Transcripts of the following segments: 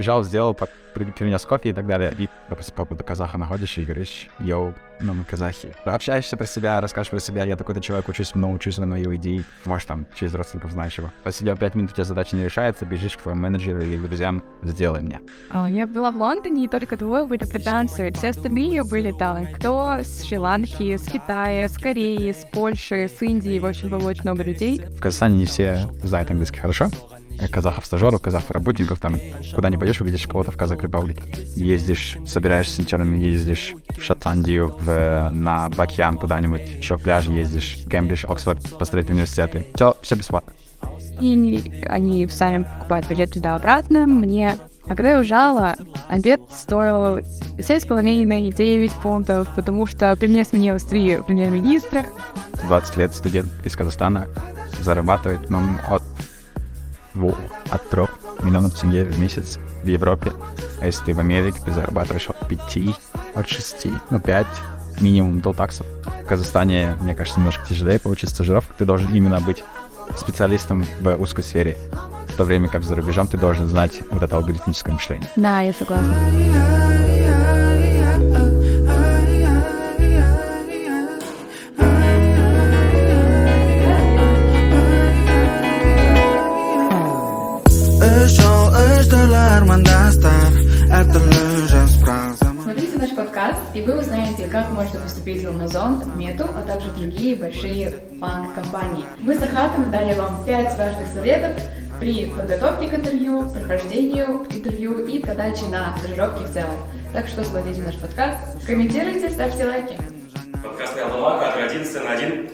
Бежал, сделал, принес кофе и так далее. И, допустим, по поводу казаха находишь и говоришь, йоу, ну мы казахи. Общаешься про себя, расскажешь про себя, я такой-то человек, учусь много, учусь на его идеи. Может, там, через родственников знаешь его. Посидел пять минут, у тебя задача не решается, бежишь к твоему менеджеру или друзьям, сделай мне. А, Я была в Лондоне, и только двое были британцы. Все остальные были там. Кто с Шри-Ланки, с Китая, с Кореи, с Польши, с Индии. В общем, было очень много людей. В Казахстане не все знают английский хорошо. Э, Казахов стажеров, казахов работников, там, куда не пойдешь, увидишь кого-то в Казах Репаблике. Ездишь, собираешься с сентябрем, ездишь в Шотландию, в, на Бакьян куда-нибудь, еще пляж ездишь, Кембридж, Оксфорд, посмотреть университеты. Все, все бесплатно. И они сами покупают билет туда-обратно. Мне а когда я уезжала, обед стоил 7,5-9 фунтов, потому что при мне сменилось три премьер-министра. 20 лет студент из Казахстана зарабатывает ну, от, во- от 3 миллионов тенге в месяц в Европе. А если ты в Америке, ты зарабатываешь от 5, от 6, ну 5 минимум до таксов. В Казахстане, мне кажется, немножко тяжелее получить стажировку. Ты должен именно быть специалистом в узкой сфере. В то время как за рубежом ты должен знать вот это алгоритмическое мышление. Да, я согласна. Mandastar Смотрите наш подкаст, и вы узнаете, как можно поступить в Amazon, Мету, а также другие большие банк-компании. Мы с Ахатом дали вам 5 важных советов при подготовке к интервью, прохождению интервью и подаче на стажировки в целом. Так что смотрите наш подкаст, комментируйте, ставьте лайки. Подкаст Алдама, кадр 11 на 1.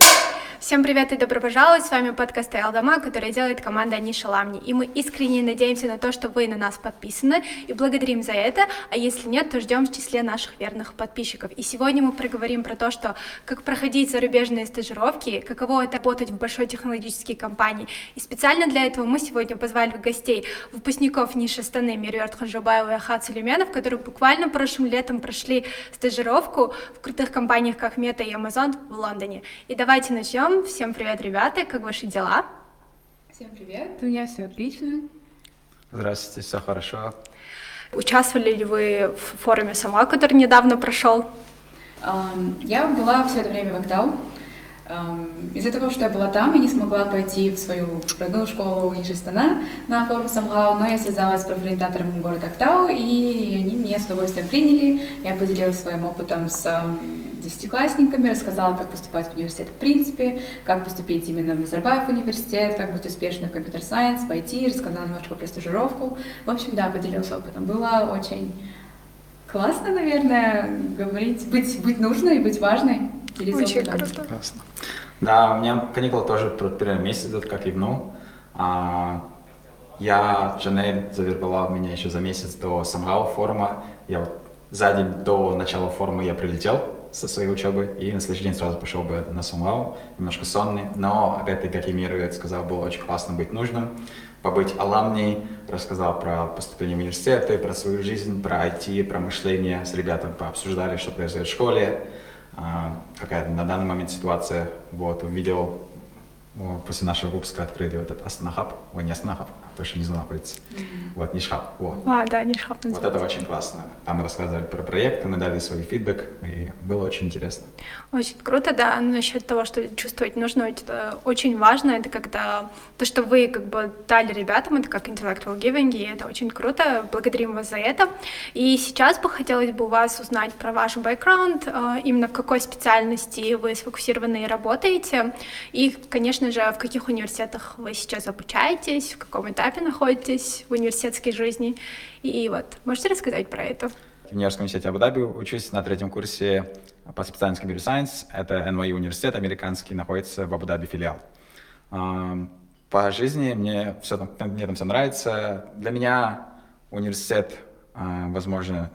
Всем привет и добро пожаловать! С вами подкаст Алдама, который делает команда Аниша Ламни. И мы искренне надеемся на то, что вы на нас подписаны и благодарим за это. А если нет, то ждем в числе наших верных подписчиков. И сегодня мы проговорим про то, что как проходить зарубежные стажировки, каково это работать в большой технологической компании. И специально для этого мы сегодня позвали в гостей выпускников Ниши Станы Мириорт Ханжабаева и Ахат Сулейменов, которые буквально прошлым летом прошли стажировку в крутых компаниях, как Мета и Amazon в Лондоне. И давайте начнем. Всем привет, ребята, как ваши дела? Всем привет! У меня все отлично. Здравствуйте, все хорошо. Участвовали ли вы в форуме сама, который недавно прошел? Я была все это время в Актау. Ам, Из-за того, что я была там, я не смогла пойти в свою родную школу Ижестана на форум Самгау, но я связалась с профориентатором города Актау, и они меня с удовольствием приняли. Я поделилась своим опытом с ам, десятиклассниками, рассказала, как поступать в университет в принципе, как поступить именно в Назарбаев университет, как быть успешным в компьютер-сайенс, в IT, рассказала немножко про стажировку. В общем, да, поделилась опытом. Было очень классно, наверное, говорить, быть, быть нужной, быть важной. Очень круто. Классно. Да, у меня каникулы тоже пр- примерно месяц идут, как и вну. А, я, Жанель, завербовала меня еще за месяц до самого форума. Я вот за день до начала форума я прилетел со своей учебы и на следующий день сразу пошел бы на Самгау, немножко сонный, но опять-таки, как и Мир сказал, было очень классно быть нужным, побыть аламней, рассказал про поступление в университеты, про свою жизнь, про IT, про мышление, с ребятами пообсуждали, что происходит в школе, какая на данный момент ситуация. Вот, увидел после нашего выпуска открыли вот этот Астанахаб, ой, не Астанахаб, потому что внизу находится, вот, Нишхаб, вот. А, да, не шхап Вот это очень классно. Там рассказывали про проекты, мы дали свой фидбэк, и было очень интересно. Очень круто, да, насчет того, что чувствовать нужно, это очень важно, это когда то, что вы как бы дали ребятам, это как intellectual giving, и это очень круто, благодарим вас за это. И сейчас бы хотелось бы у вас узнать про ваш бэкграунд, э, именно в какой специальности вы сфокусированы и работаете, и, конечно же, в каких университетах вы сейчас обучаетесь, в каком этапе находитесь в университетской жизни, и вот, можете рассказать про это? В Нью-Йоркском университете Абу-Даби учусь на третьем курсе по специальности Computer Science. Это NYU университет американский, находится в Абу-Даби филиал. Ам, По жизни мне все там, мне там все нравится. Для меня университет, а, возможно,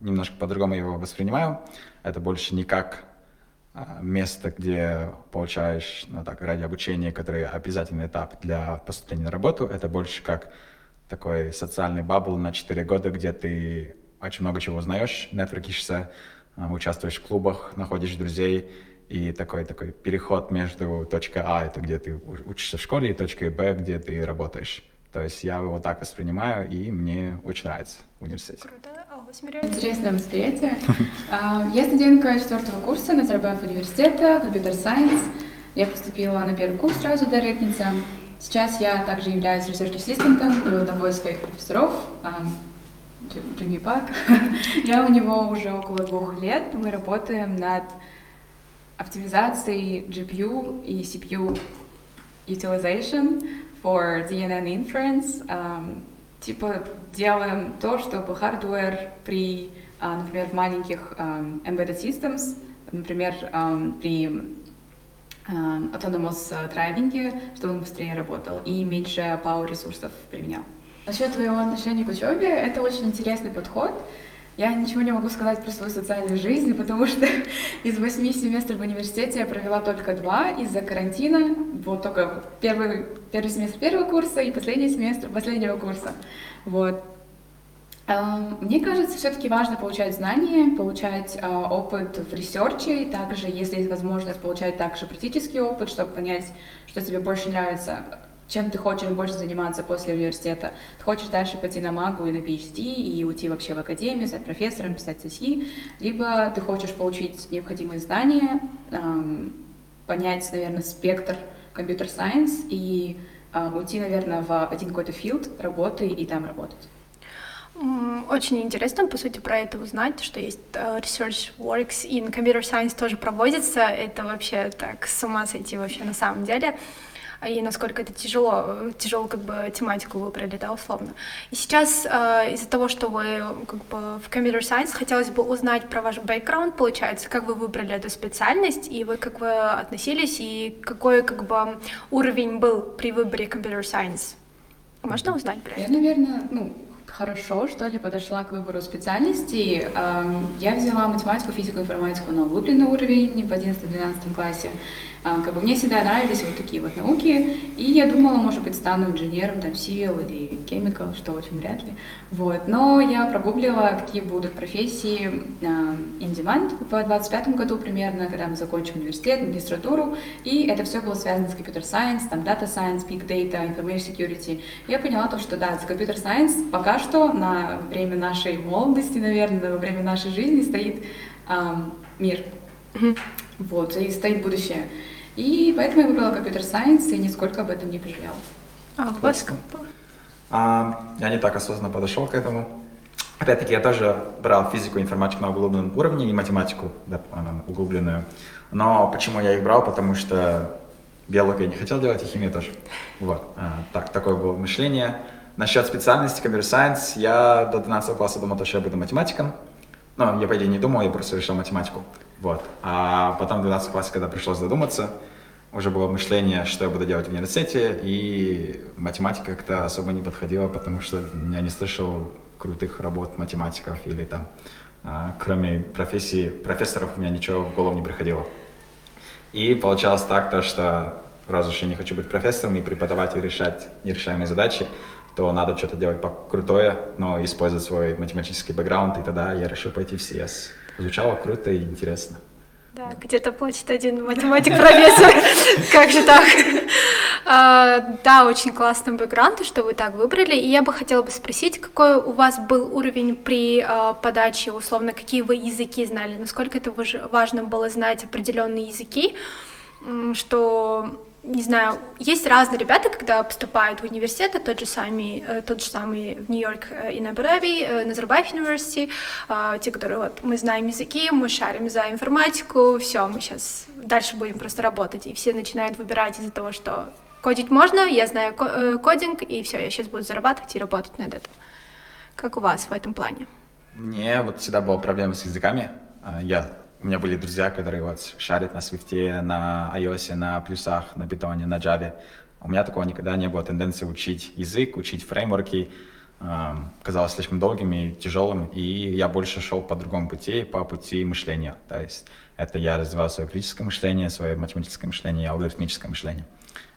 немножко по-другому его воспринимаю. Это больше не как а, место, где получаешь, ну так, ради обучения, который обязательный этап для поступления на работу. Это больше как такой социальный бабл на 4 года, где ты очень много чего узнаешь, нетворкишься, а, участвуешь в клубах, находишь друзей, и такой такой переход между точкой А, это где ты учишься в школе, и точкой Б, где ты работаешь. То есть я его так воспринимаю, и мне очень нравится в университете. Круто. Миря? Интересное восприятие. А, Я студентка четвертого курса Назарбаев университета, компьютер сайенс. Я поступила на первый курс сразу до Редница. Сейчас я также являюсь research-ассистентом у одного из своих профессоров, а, Дж- Джимми Пак. Я у него уже около двух лет. Мы работаем над оптимизацией GPU и CPU utilization for CNN inference. Ам, типа делаем то, чтобы hardware при, а, например, в маленьких ам, embedded systems, например, ам, при autonomous а, драйвинге, чтобы он быстрее работал и меньше power ресурсов применял. Насчет твоего отношения к учебе, это очень интересный подход. Я ничего не могу сказать про свою социальную жизнь, потому что из восьми семестров в университете я провела только два из-за карантина. Вот только первый, первый семестр первого курса и последний семестр последнего курса. Вот. Эм, Мне кажется, все-таки важно получать знания, получать э, опыт в research е, также, если есть возможность, получать также практический опыт, чтобы понять, что тебе больше нравится, чем ты хочешь больше заниматься после университета. Ты хочешь дальше пойти на магу и на PhD, и уйти вообще в академию, стать профессором, писать статьи, либо ты хочешь получить необходимые знания, эм, понять, наверное, спектр компьютер-сайенс и э, уйти, наверное, в один какой-то филд работы и там работать. Очень интересно, по сути, про это узнать, что есть э, research works in computer science тоже проводится. Это вообще так с ума сойти вообще на самом деле. И насколько это тяжело, э, тяжелую как бы тематику выбрали, да, условно. И сейчас э, из-за того, что вы как бы в computer science, хотелось бы узнать про ваш бэкграунд, получается, как вы выбрали эту специальность, и вы как вы относились, и какой как бы уровень был при выборе computer science. Можно узнать про Я, это? наверное, ну, хорошо, что ли, подошла к выбору специальности. Эм, Я взяла математику, физику, информатику на углубленный уровень в 11-12 классе. А, Как бы мне всегда нравились вот такие вот науки, и я думала, может быть, стану инженером, там, civil или chemical, что очень вряд ли. Вот. Но я прогуглила, какие будут профессии а, in demand в 25 году примерно, когда мы закончим университет, магистратуру, и это все было связано с computer science, там, data science, big data, information security. Я поняла то, что да, за computer science пока что на время нашей молодости, наверное, во время нашей жизни стоит ам, мир. Вот, и стоит будущее. И поэтому я выбрала компьютер сайенс и нисколько об этом не пожалела. А вас А, я не так осознанно подошел к этому. Опять-таки, я тоже брал физику и информатику на углубленном уровне и математику да, углубленную. Но почему я их брал? Потому что биологию я не хотел делать, и химию тоже. Вот. А, так, такое было мышление. Насчет специальности Computer Science, я до 12 класса думал, что я буду математиком. Ну, я, по идее, не думал, я просто решил математику. Вот. А потом в 12 классе, когда пришлось задуматься, уже было мышление, что я буду делать в университете, и математика как-то особо не подходила, потому что я не слышал крутых работ математиков или там, а, кроме профессии профессоров, у меня ничего в голову не приходило. И получалось так, то, что раз уж я не хочу быть профессором и преподавать и решать нерешаемые задачи, то надо что-то делать крутое, но использовать свой математический бэкграунд, и тогда я решил пойти в CS. Звучало круто и интересно. Да, где-то плачет один математик-профессор. Как же так? А, Да, очень классный бэкграунд, что вы так выбрали. И я бы хотела бы спросить, какой у вас был уровень при а, подаче, условно, какие вы языки знали, насколько это важ- важно было знать определенные языки, что не знаю, есть разные ребята, когда поступают в университеты, тот же самый, э, тот же самый в Нью-Йорк э, и на Абу-Даби, э, Назарбаев университет, те, которые вот мы знаем языки, мы шарим за информатику, все, мы сейчас дальше будем просто работать, и все начинают выбирать из-за того, что кодить можно, я знаю ко- кодинг, и все, я сейчас буду зарабатывать и работать над этим. Как у вас в этом плане? Мне вот всегда была проблема с языками. А, Я, у меня были друзья, которые вот шарят на свифте, на iOS, на плюсах, на питоне, на Java. У меня такого никогда не было тенденции учить язык, учить фреймворки. Ам, Казалось слишком долгим и тяжелым, и я больше шел по другому пути, по пути мышления. То есть это я развивал свое критическое мышление, свое математическое мышление, алгоритмическое мышление.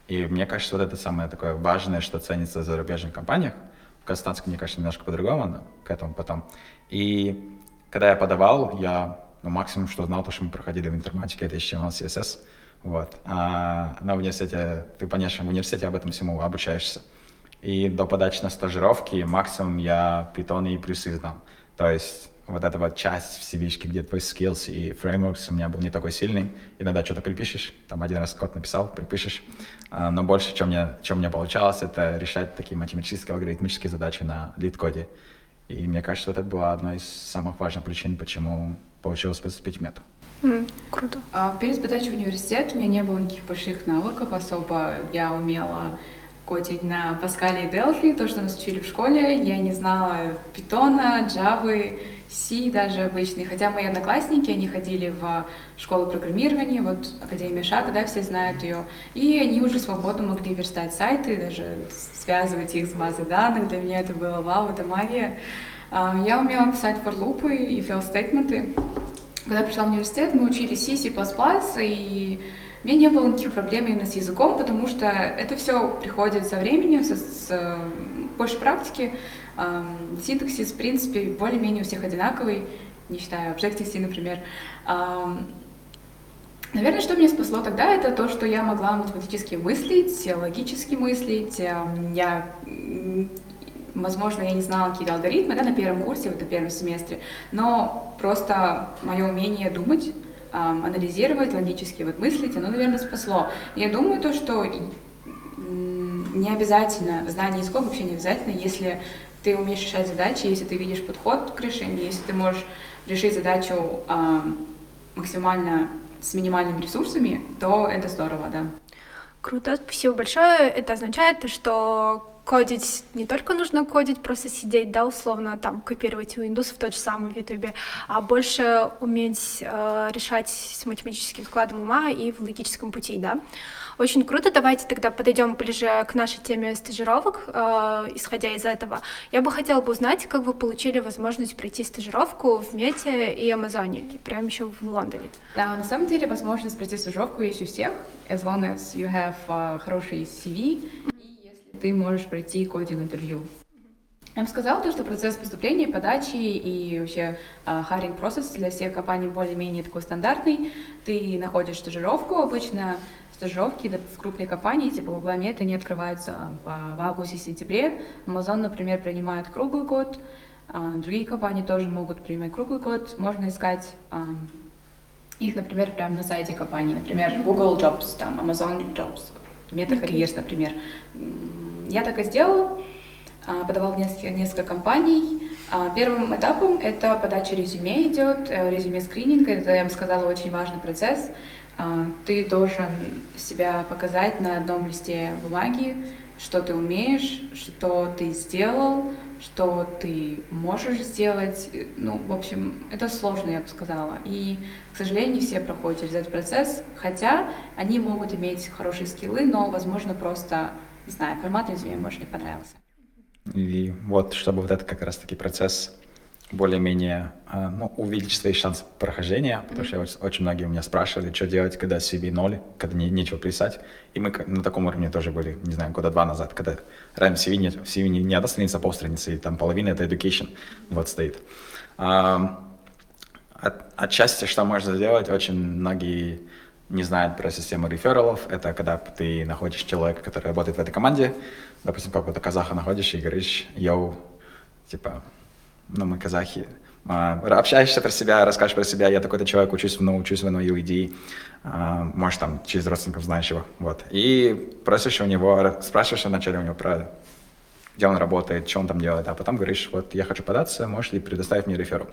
И мне кажется, вот это самое такое важное, что ценится в зарубежных компаниях. В Казахстанске, мне кажется, немножко по-другому, но к этому потом. И когда я подавал, я ну, максимум, что знал, то, что мы проходили в информатике, это HTML, CSS. Вот. А на университете, ты, конечно, в университете об этом всему обучаешься. И до подачи на стажировки максимум я питон и плюсы знал. То есть вот эта вот часть в cv где твой skills и frameworks у меня был не такой сильный. Иногда что-то припишешь, там один раз код написал, припишешь. А, но больше, чем мне, чем мне получалось, это решать такие математические, алгоритмические задачи на лид-коде. И мне кажется, вот это была одна из самых важных причин, почему получилось поступить в мету. М, Круто. А перед подачей в университет у меня не было никаких больших навыков особо. Я умела кодить на Паскале и Delphi, то, что нас учили в школе. Я не знала питона, Java, C даже обычный. Хотя мои одноклассники, они ходили в школу программирования, вот Академия Шага, да, все знают ее. И они уже свободно могли верстать сайты, даже связывать их с базой данных. Для меня это было вау, это магия. А, Я умела писать for лупы и fail стейтменты. Когда пришла в университет, мы учили C, C++, и у меня не было никаких проблем именно с языком, потому что это все приходит со временем, со- с, э, больше практики. Ам, Синтаксис, в принципе, более-менее у всех одинаковый, не считая Objective-C, например. Ам, Наверное, что меня спасло тогда, это то, что я могла математически мыслить, логически мыслить. Эм, Я, возможно, я не знала какие-то алгоритмы да, на первом курсе, вот на первом семестре, но просто мое умение думать, анализировать, логически вот мыслить, оно, наверное, спасло. Я думаю, то, что не обязательно, знание языков вообще не обязательно, если ты умеешь решать задачи, если ты видишь подход к решению, если ты можешь решить задачу максимально с минимальными ресурсами, то это здорово, да. Круто, спасибо большое. Это означает, что кодить не только нужно кодить, просто сидеть, да, условно, там, копировать Windows в тот же самый в YouTube, а больше уметь э, решать с математическим складом ума и в логическом пути, да. Очень круто. Давайте тогда подойдем ближе к нашей теме стажировок, э, исходя из этого. Я бы хотела бы узнать, как вы получили возможность пройти стажировку в Мете и Амазоне, и прямо еще в Лондоне. Да, на самом деле возможность пройти стажировку есть у всех, as long as you have uh, хороший CV, ты можешь пройти кодинг-интервью. Я бы сказала, то, что процесс поступления, подачи и вообще харинг процесс для всех компаний более-менее такой стандартный. Ты находишь стажировку, обычно стажировки в крупной компании, типа Google Мета, они открываются в, в августе-сентябре. Amazon, например, принимает круглый год, а, другие компании тоже могут принимать круглый год. Можно искать а, их, например, прямо на сайте компании, например, Google Jobs, там, Amazon Jobs, Meta Careers, например. Я так и сделала, а, подавала несколько, несколько компаний. А, Первым этапом это подача резюме идет, э, резюме скрининг, это, я бы сказала, очень важный процесс. А, Ты должен себя показать на одном листе бумаги, что ты умеешь, что ты сделал, что ты можешь сделать. Ну, в общем, это сложно, я бы сказала. И, к сожалению, не все проходят через этот процесс, хотя они могут иметь хорошие скиллы, но, возможно, просто, не знаю, формат резюме, может, не понравился. И вот, чтобы вот этот как раз-таки процесс более-менее а, ну, увеличить свои шансы прохождения, потому что очень, многие у меня спрашивали, что делать, когда CV ноль, когда не, нечего писать. И мы на таком уровне тоже были, не знаю, года два назад, когда рядом CV нет, CV не, не одна страница, а полстраницы, и там половина это education вот стоит. А, от- отчасти, что можно сделать, очень многие не знают про систему рефералов. Это когда ты находишь человека, который работает в этой команде, допустим, какого-то казаха находишь и говоришь, йоу, типа, ну, мы казахи, А, общаешься про себя, расскажешь про себя, я такой-то человек, учусь в НУ, учусь в НУ иди, А, может, там, через родственников знаешь его, вот. И просишь у него, ра- спрашиваешь вначале у него про где он работает, что он там делает, а потом говоришь, вот я хочу податься, можешь ли предоставить мне реферал.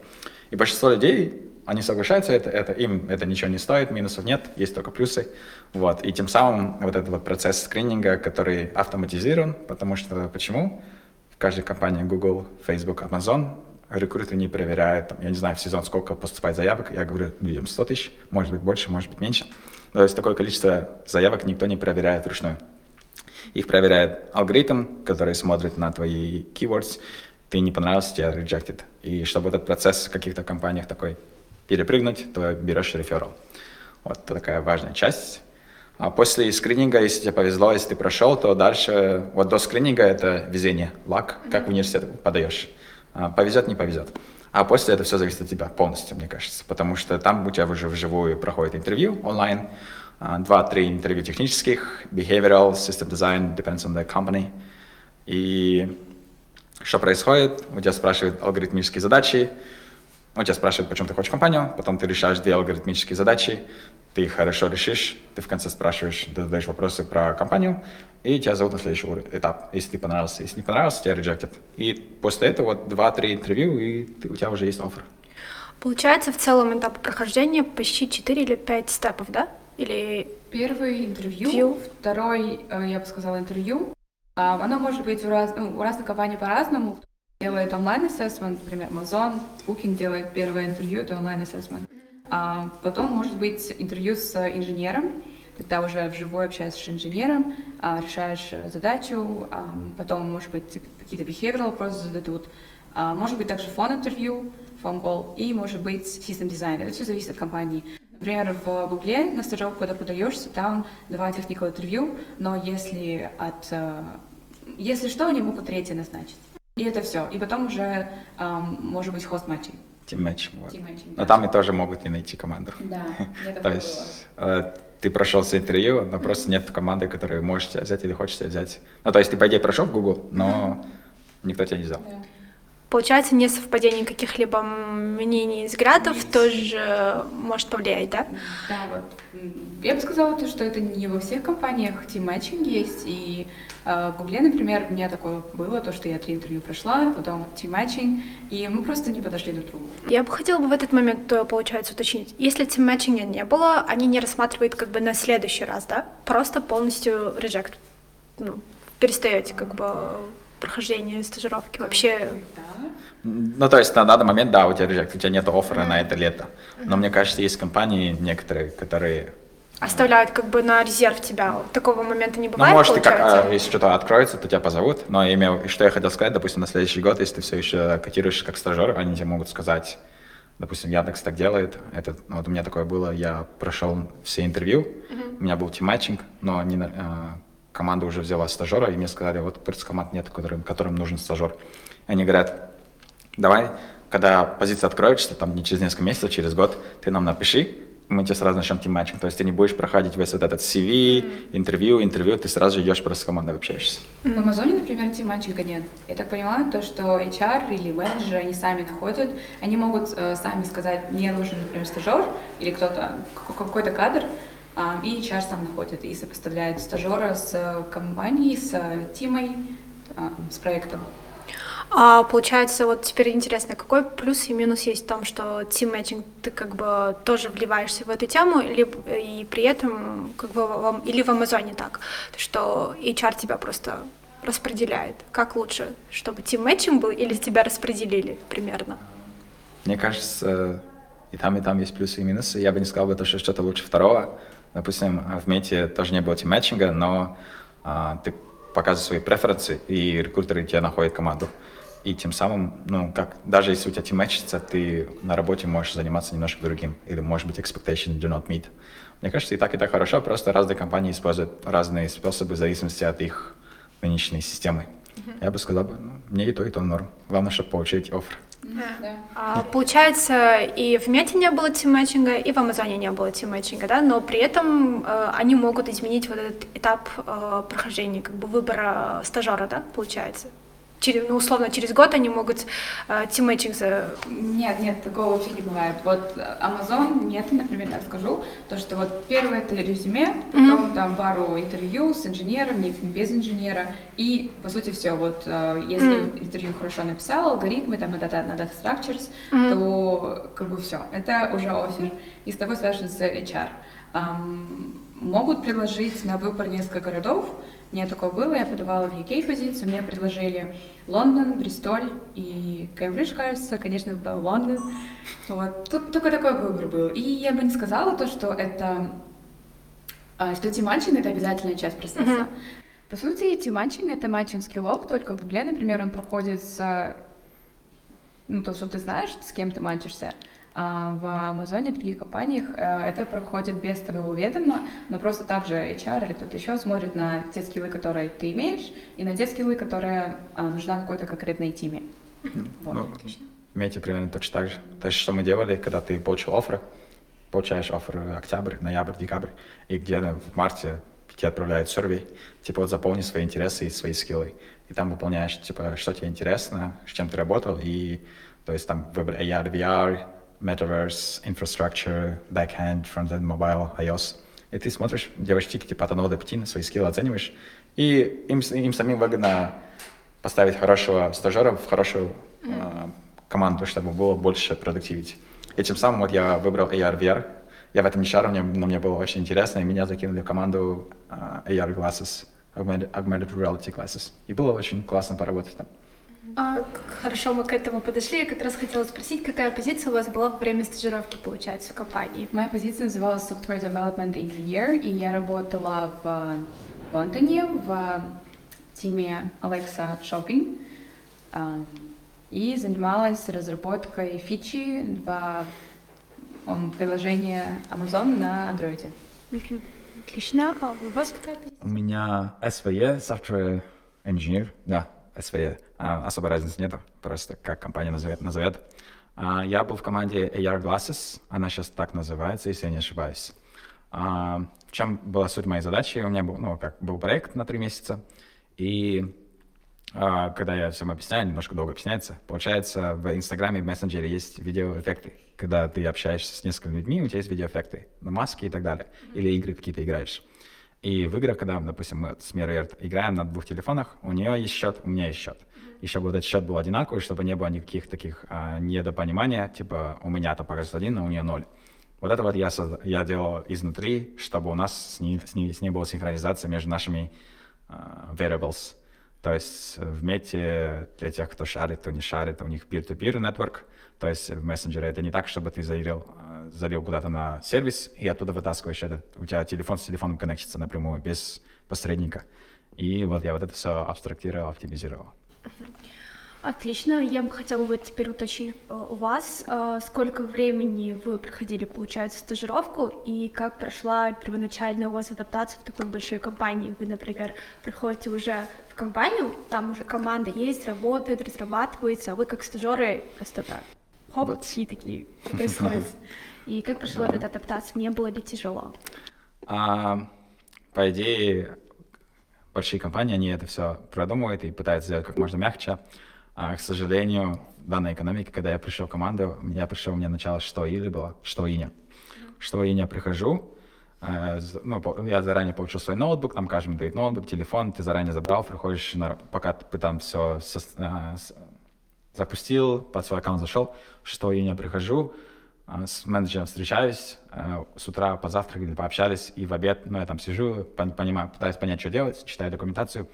И большинство людей, они соглашаются, это, это, им это ничего не стоит, минусов нет, есть только плюсы. Вот. И тем самым вот этот вот процесс скрининга, который автоматизирован, потому что почему? В каждой компании Google, Facebook, Amazon рекрутеры не проверяют, там, я не знаю, в сезон сколько поступает заявок, я говорю людям 100 тысяч, может быть больше, может быть меньше. То есть такое количество заявок никто не проверяет вручную. Их проверяет алгоритм, который смотрит на твои keywords. Ты не понравился, тебе rejected. И чтобы этот процесс в каких-то компаниях такой перепрыгнуть, то берешь реферал. Вот такая важная часть. А после скрининга, если тебе повезло, если ты прошел, то дальше, вот до скрининга это везение, лак, как в университет подаешь. А, Повезет, не повезет. А после это все зависит от тебя полностью, мне кажется. Потому что там у тебя уже вживую проходит интервью онлайн, а, два-три интервью технических, behavioral, system design, depends on the company. И что происходит? У тебя спрашивают алгоритмические задачи, он тебя спрашивает, почему ты хочешь компанию, потом ты решаешь две алгоритмические задачи, ты их хорошо решишь, ты в конце спрашиваешь, ты задаешь вопросы про компанию, и тебя зовут на следующий этап, если ты понравился. Если не понравился, тебя rejected. И после этого вот два-три интервью, и ты- у тебя уже есть оффер. Получается, в целом этап прохождения почти 4 или 5 степов, да? Или Первый интервью, Вью. второй, э, я бы сказала, интервью. А, Оно может быть у, раз, ну, у разных компаний по-разному. Делает онлайн-ассессмент, например, Amazon, Booking делает первое интервью, это онлайн-ассессмент. А потом может быть интервью с инженером, когда уже вживую общаешься с инженером, а, решаешь задачу, а, потом, может быть, какие-то behavioral вопросы зададут, А, может быть также фон-интервью, фон-кол, и может быть систем дизайн. Это все зависит от компании. Например, в Гугле на стажировку, когда подаешься, там два техникал интервью, но если от э, если что, они могут третье назначить. И это все. И потом уже ам, может быть хост матчей. Тиммэч. Вот. Team-matching, Но да. там и тоже могут не найти команду. Да, мне То такое есть э, ты прошел все интервью, но просто нет команды, которая может тебя взять или хочет тебя взять. Ну, то есть ты, по идее, прошел в Google, но никто тебя не взял. Да. Получается несовпадение каких-либо мнений и взглядов тоже может повлиять, да? Да, вот. Я бы сказала, то, что это не во всех компаниях team matching есть. И э, в Гугле, например, у меня такое было, то, что я три интервью прошла, потом team matching, и мы просто не подошли друг к другу. Я бы хотела бы в этот момент, э, получается, уточнить. Если team matching а не было, они не рассматривают как бы на следующий раз, да? Просто полностью reject. Ну, перестаете как бы прохождение стажировки. Вообще. Ну, то есть на данный момент, да, у тебя reject, у тебя нет оффера на это лето. Но мне кажется, есть компании некоторые, которые... оставляют как бы на резерв тебя. Такого момента не Ну, бывает, может, ты как, а, если что-то откроется, то тебя позовут. Но я имел, что я хотел сказать, допустим, на следующий год, если ты все еще котируешься как стажер, они тебе могут сказать, допустим, Яндекс так делает. Это, ну, вот у меня такое было, я прошел все интервью, у меня был team matching, но на- а, команда уже взяла стажера, и мне сказали, вот просто команд нет, которым, которым нужен стажер. Они говорят, давай, когда позиция откроется, там не через несколько месяцев, через год, ты нам напиши, мы тебе сразу начнем team matching. То есть ты не будешь проходить весь вот этот CV, интервью, интервью, ты сразу же идешь просто с командой общаешься. В Амазоне, например, team matching а нет. Я так понимаю, то, что HR или менеджеры, они сами находят, они могут э, сами сказать, мне нужен, например, стажер или кто-то, какой-то кадр, а, и HR сам находит и сопоставляет стажера с э, компанией, с э, тимой, а, с проектом. А получается, вот теперь интересно, какой плюс и минус есть в том, что team matching ты как бы тоже вливаешься в эту тему, либо и при этом как бы в, или в Амазоне так, что HR тебя просто распределяет. Как лучше, чтобы team matching был или тебя распределили примерно? Мне кажется, и там, и там есть плюсы и минусы. Я бы не сказал бы, то, что что-то лучше второго. Допустим, в Мете тоже не было тимматчинга, но а, ты показываешь свои преференсы, и рекрутеры тебе находят команду. И тем самым, ну, как, даже если у тебя тимматчится, ты на работе можешь заниматься немножко другим. Или, может быть, expectation do not meet. Мне кажется, и так, и так хорошо, просто разные компании используют разные способы в зависимости от их нынешней системы. Я бы сказал, ну, мне и то, и то норм. Главное, чтобы получить оффер. Да. А, получается, и в Мете не было team matching а, и в Амазоне не было team matching а, да, но при этом э, они могут изменить вот этот этап э, прохождения, как бы выбора стажера, да, получается? Через, ну, условно, через год они могут э, тим-матчинг за- Нет, нет, такого вообще не бывает. Вот э, Amazon, нет, например, так скажу, то, что вот первое это резюме, потом там пару интервью с инженером, не без инженера, и, по сути, все. Вот э, если интервью хорошо написал, алгоритмы, там, на data, на data structures, то как бы все, это уже офер. И с тобой связывается HR. Ам, могут предложить на выбор несколько городов, у меня такое было, я подавала в UK позицию, мне предложили Лондон, Бристоль и Кембридж, кажется, конечно, был Лондон. Вот. Тут только такой выбор был. И я бы не сказала то, что это а, что тиматчинг это обязательная часть процесса. По сути, team matching это matching skill ов, только в Гугле, например, он проходит с ну, то, что ты знаешь, с кем ты матчишься. А в Амазоне, в других компаниях э, это проходит без твоего ведома, но просто также HR или кто-то еще смотрит на те скиллы, которые ты имеешь, и на те скиллы, которые а, нужна какой-то конкретной теме. Вот. Ну, Мете примерно точно так же. То есть, что мы делали, когда ты получил оффер, получаешь оффер октябрь, ноябрь, декабрь, и где-то в марте тебе отправляют survey, типа вот заполни свои интересы и свои скиллы. И там выполняешь, типа, что тебе интересно, с чем ты работал, и то есть там выбор AR, VR, Metaverse, Infrastructure, Backend, Frontend, Mobile, iOS. И ты смотришь, делаешь тики типа от 1 до 5, свои скиллы оцениваешь, и им, им самим выгодно поставить хорошего стажера в хорошую э, команду, чтобы было больше продуктивити. И тем самым вот я выбрал AR, VR. Я в этом шару, мне, но мне было очень интересно, и меня закинули в команду э, AR Glasses, Augmented, Augmented Reality Glasses. И было очень классно поработать там. А, хорошо, мы к этому подошли. Я как раз хотела спросить, какая позиция у вас была во время стажировки, получается, в компании? Моя позиция называлась Software Development Engineer, и я работала в э, Лондоне в теме Alexa Shopping а, и занималась разработкой фичи в приложении Amazon на Android. Отлично. А у вас какая позиция? У меня SVE, Software Engineer, да, SVE. А, особой разницы нету, просто как компания назовет. назовет. Я был в команде AR Glasses, она сейчас так называется, если я не ошибаюсь. А, в чем была суть моей задачи? У меня был, ну, как, был проект на три месяца, и а, когда я всем объясняю, немножко долго объясняется, получается, в Инстаграме, в мессенджере есть видеоэффекты. Когда ты общаешься с несколькими людьми, у тебя есть видеоэффекты, на маски и так далее. Или игры какие-то играешь. И в играх, когда, допустим, мы с Мирой играем на двух телефонах, у нее есть счет, у меня есть счет. И чтобы вот этот счет был одинаковый, чтобы не было никаких таких а, недопонимания, типа у меня там показывает один, а у нее ноль. Вот это вот я, созда- я делал изнутри, чтобы у нас с ней, с ней, с ней была синхронизация между нашими а, variables. То есть в мете для тех, кто шарит, кто не шарит, у них peer-to-peer network. То есть в мессенджере это не так, чтобы ты залил, э, залил куда-то на сервис и оттуда вытаскиваешь этот. У тебя телефон с телефоном коннектится напрямую, без посредника. И вот я вот это все абстрактировал, оптимизировал. Отлично. Я бы хотела бы теперь уточнить э, у вас, э, сколько времени вы проходили, получается, стажировку, и как прошла первоначальная у вас адаптация в такой большой компании. Вы, например, приходите уже в компанию, там уже команда есть, работает, разрабатывается, а вы как стажеры просто так, хоп, и такие происходит. И как прошла эта адаптация? Не было ли тяжело? А, по идее, большие компании, они это все продумывают и пытаются сделать как можно мягче. А, к сожалению, в данной экономике, когда я пришел в команду, я пришел, у меня начало 6 июля было, 6 июня. 6 июня прихожу, э, з- ну, по- я заранее получил свой ноутбук, там каждому дают ноутбук, телефон, ты заранее забрал, приходишь, на, пока ты там все запустил, под свой аккаунт зашел, 6 июня прихожу, а, с менеджером встречаюсь, э, с утра позавтракали, пообщались, и в обед, ну, я там сижу, пон- понимаю, пытаюсь понять, что делать, читаю документацию,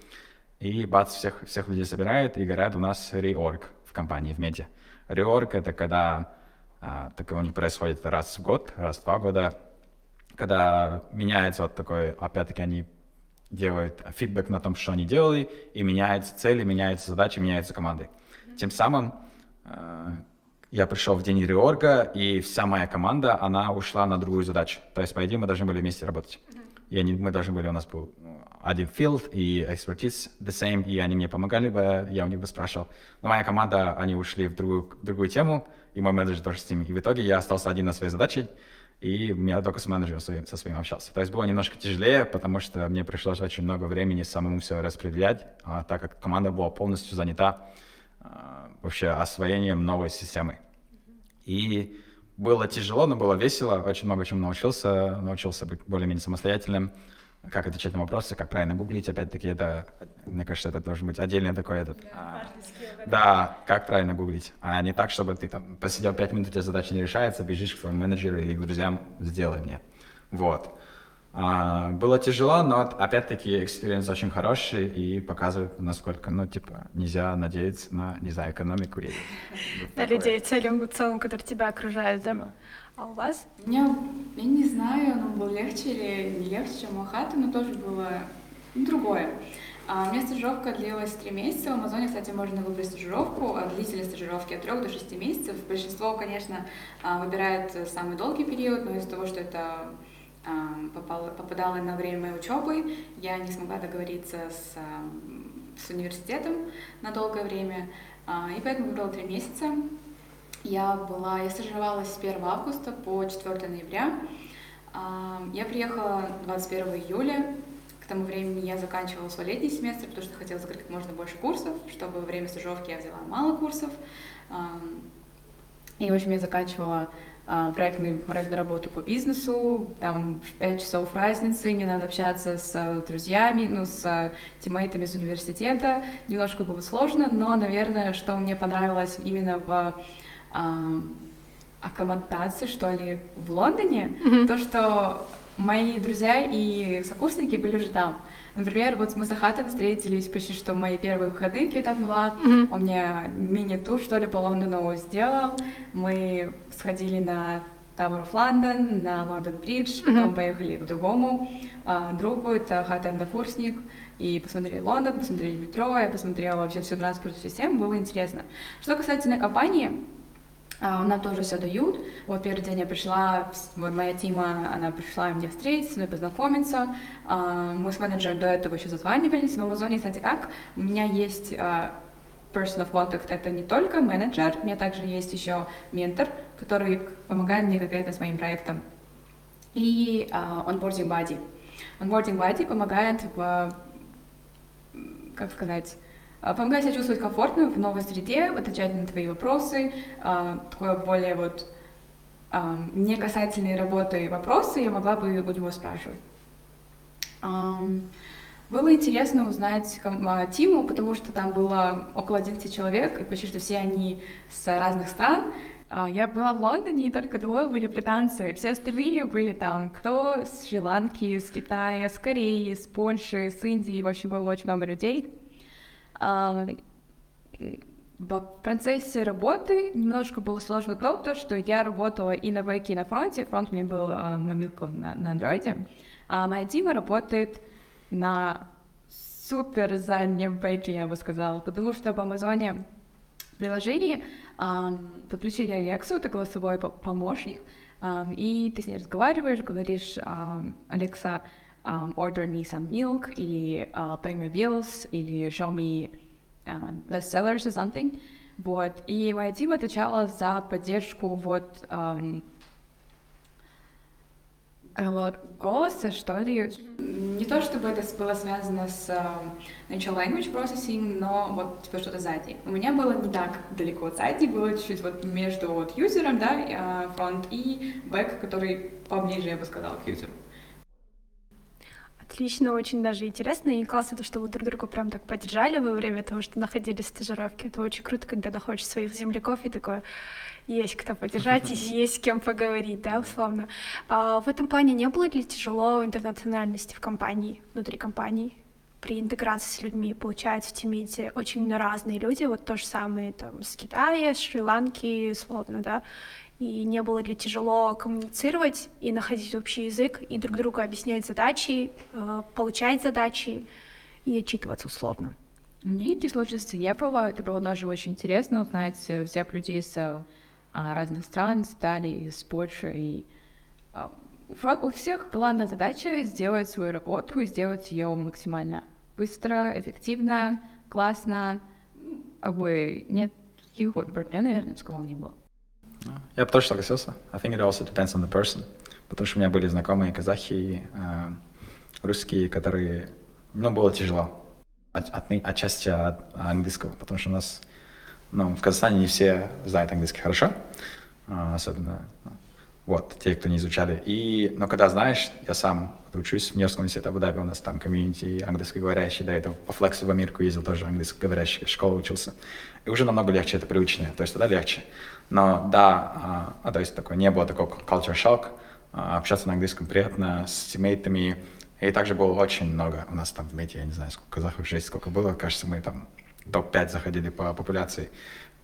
и бац, всех, всех людей собирают, и говорят, у нас реорг в компании, в меди. Реорг — это когда а, такое у них происходит раз в год, раз в два года, когда меняется вот такой, опять-таки они делают фидбэк на том, что они делали, и меняются цели, меняются задачи, меняются команды. Тем самым э, я пришел в день реорга, и вся моя команда, она ушла на другую задачу. То есть, по идее, мы должны были вместе работать. И они, мы должны были, у нас был один field и expertise the same, и они мне помогали бы, я у них бы спрашивал. Но моя команда, они ушли в другую, другую тему, и мой менеджер тоже с ними. И в итоге я остался один на своей задаче, и я только с менеджером своим, со своим общался. То есть было немножко тяжелее, потому что мне пришлось очень много времени самому все распределять, а, так как команда была полностью занята вообще освоением новой системы. И было тяжело, но было весело, очень много чему научился, научился быть более-менее самостоятельным, как отвечать на вопросы, как правильно гуглить, опять-таки это, мне кажется, это должен быть отдельный такой этот... а, да, как правильно гуглить, а не так, чтобы ты там посидел пять минут, у тебя задача не решается, бежишь к своему менеджеру или к друзьям, сделай мне. Вот. А, было тяжело, но опять-таки experience очень хороший и показывает, насколько, ну, типа, нельзя надеяться на, не знаю, экономику. И вот На людей целым, целом, который тебя окружает, да? А у вас? У меня, я не знаю, ну, было легче или не легче, чем у Ахаты, но тоже было другое. А, у меня стажировка длилась три месяца. В Амазоне, кстати, можно выбрать стажировку, а длительность стажировки от трех до шести месяцев. Большинство, конечно, а, выбирает самый долгий период, но из-за того, что это а, попало, попадало на время учебы, я не смогла договориться с, с университетом на долгое время, а, и поэтому выбрала три месяца. Я была, я стажировалась с 1 августа по 4 ноября. Я приехала 21 июля. К тому времени я заканчивала свой летний семестр, потому что хотела закрыть как можно больше курсов, чтобы во время стажировки я взяла мало курсов. И, в общем, я заканчивала проектную, проектную работу по бизнесу, там 5 часов разницы, мне надо общаться с а, друзьями, ну, с а, тиммейтами из университета. Немножко было сложно, но, наверное, что мне понравилось именно в а, аккомодации, что ли, в Лондоне, то, что мои друзья и сокурсники были уже там. Например, вот с Ахатом встретились почти что в мои первые выходные, когда там была. Он мне мини-тур, что ли, по Лондону сделал. Мы сходили на Tower of London, на Лондон Бридж, потом поехали к другому а, другу, это Ахат однокурсник, и посмотрели Лондон, посмотрели метро, я посмотрела вообще всю транспортную систему, было интересно. Что касательно компании, нам тоже все дают. Вот первый день я пришла, вот моя Тима, она пришла мне встретиться, мной познакомиться. А, Мы с менеджером до этого еще зазванивались, но в Озоне, кстати, как, у меня есть а, person of contact, это не только менеджер, у меня также есть еще ментор, который помогает мне конкретно с моим проектом. И а, onboarding buddy. Onboarding buddy помогает в как сказать, а, помогает себя чувствовать комфортно в новой среде, отвечать на твои вопросы, а, такое более вот а, не касательные работы вопросы я могла бы у него спрашивать. Было интересно узнать а, Тиму, потому что там было около 11 человек, и почти что все они с разных стран. А, Я была в Лондоне, и только двое были британцы. Все остальные были там, кто с Шри-Ланки, с Китая, с Кореи, с Польши, с Индии. В общем, было очень много людей. А, В процессе работы немножко было сложно то, то, что я работала и на бэке, и на фронте. Фронт меня был а, мобилка на, на андроиде. А моя Дима работает на супер заднем бэке, я бы сказала, потому что в Амазоне приложении а, подключили Алексу, это голосовой по- помощник, а, и ты с ней разговариваешь, говоришь, Алекса, а, order me some milk, или а, pay my bills, или show me а, bestsellers or something. Вот. И моя Дима отвечала за поддержку вот, а вот голоса, что ли. Не то чтобы это было связано с natural language processing, но вот типа что-то сзади. У меня было не так далеко сзади, было чуть-чуть вот между вот юзером, да, а, фронт и бэк, который поближе, я бы сказала, к юзеру. Отлично, очень даже интересно. И классно то, что вы друг друга прям так поддержали во время того, что находились в стажировке. Это очень круто, когда находишь своих земляков и такое, есть кто поддержать, есть с кем поговорить, да, условно. А в этом плане не было ли тяжело интернациональности в компании, внутри компании? При интеграции с людьми, получается, в тиммейте очень разные люди, вот то же самое там с Китая, с Шри-Ланки, условно, да, и не было ли тяжело коммуницировать и находить общий язык, и друг другу объяснять задачи, э, получать задачи и отчитываться условно. Мне эти сложности не было. Это было даже очень интересно узнать э, всех людей с э, а, разных стран, с Италии, с Польши. И, а, у всех одна задача сделать свою работу сделать ее максимально быстро, эффективно, классно. Нет таких вот проблем, наверное, с кого не было. Я бы тоже согласился. I think it also depends on the person. Потому что у меня были знакомые казахи, э, русские, которые, ну, было тяжело. От, отны- отчасти от английского, потому что у нас, ну, в Казахстане не все знают английский хорошо, а, особенно, ну, вот, те, кто не изучали. И, но когда знаешь, я сам учусь в Нью-Йоркском университете Абу-Даби, у нас там комьюнити английскоговорящий, до этого по флексу в Америку ездил, тоже английскоговорящий, школу учился. И уже намного легче, это привычнее, то есть тогда легче. Но да, а, а, то есть такое, не было такого culture shock, а, общаться на английском приятно, с тиммейтами. И также было очень много у нас там в мете, я не знаю, сколько казахов, жесть сколько было, кажется, мы там топ-5 заходили по популяции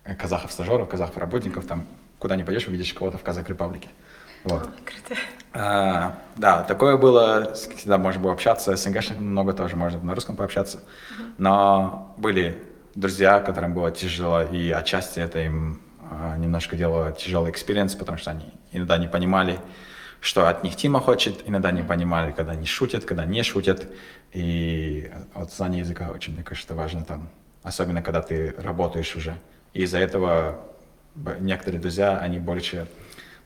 казахов-стажеров, казахов-работников, там куда не пойдешь, увидишь кого-то в Qazaq Republic е. Вот. А, да, такое было, всегда можно было общаться, с СНГшных много тоже можно на русском пообщаться, но были друзья, которым было тяжело, и отчасти это им немножко делало тяжелый experience, потому что они иногда не понимали, что от них team а хочет, иногда не понимали, когда они шутят, когда не шутят, и вот знание языка очень, мне кажется, важно там, особенно когда ты работаешь уже, и из-за этого некоторые друзья, они больше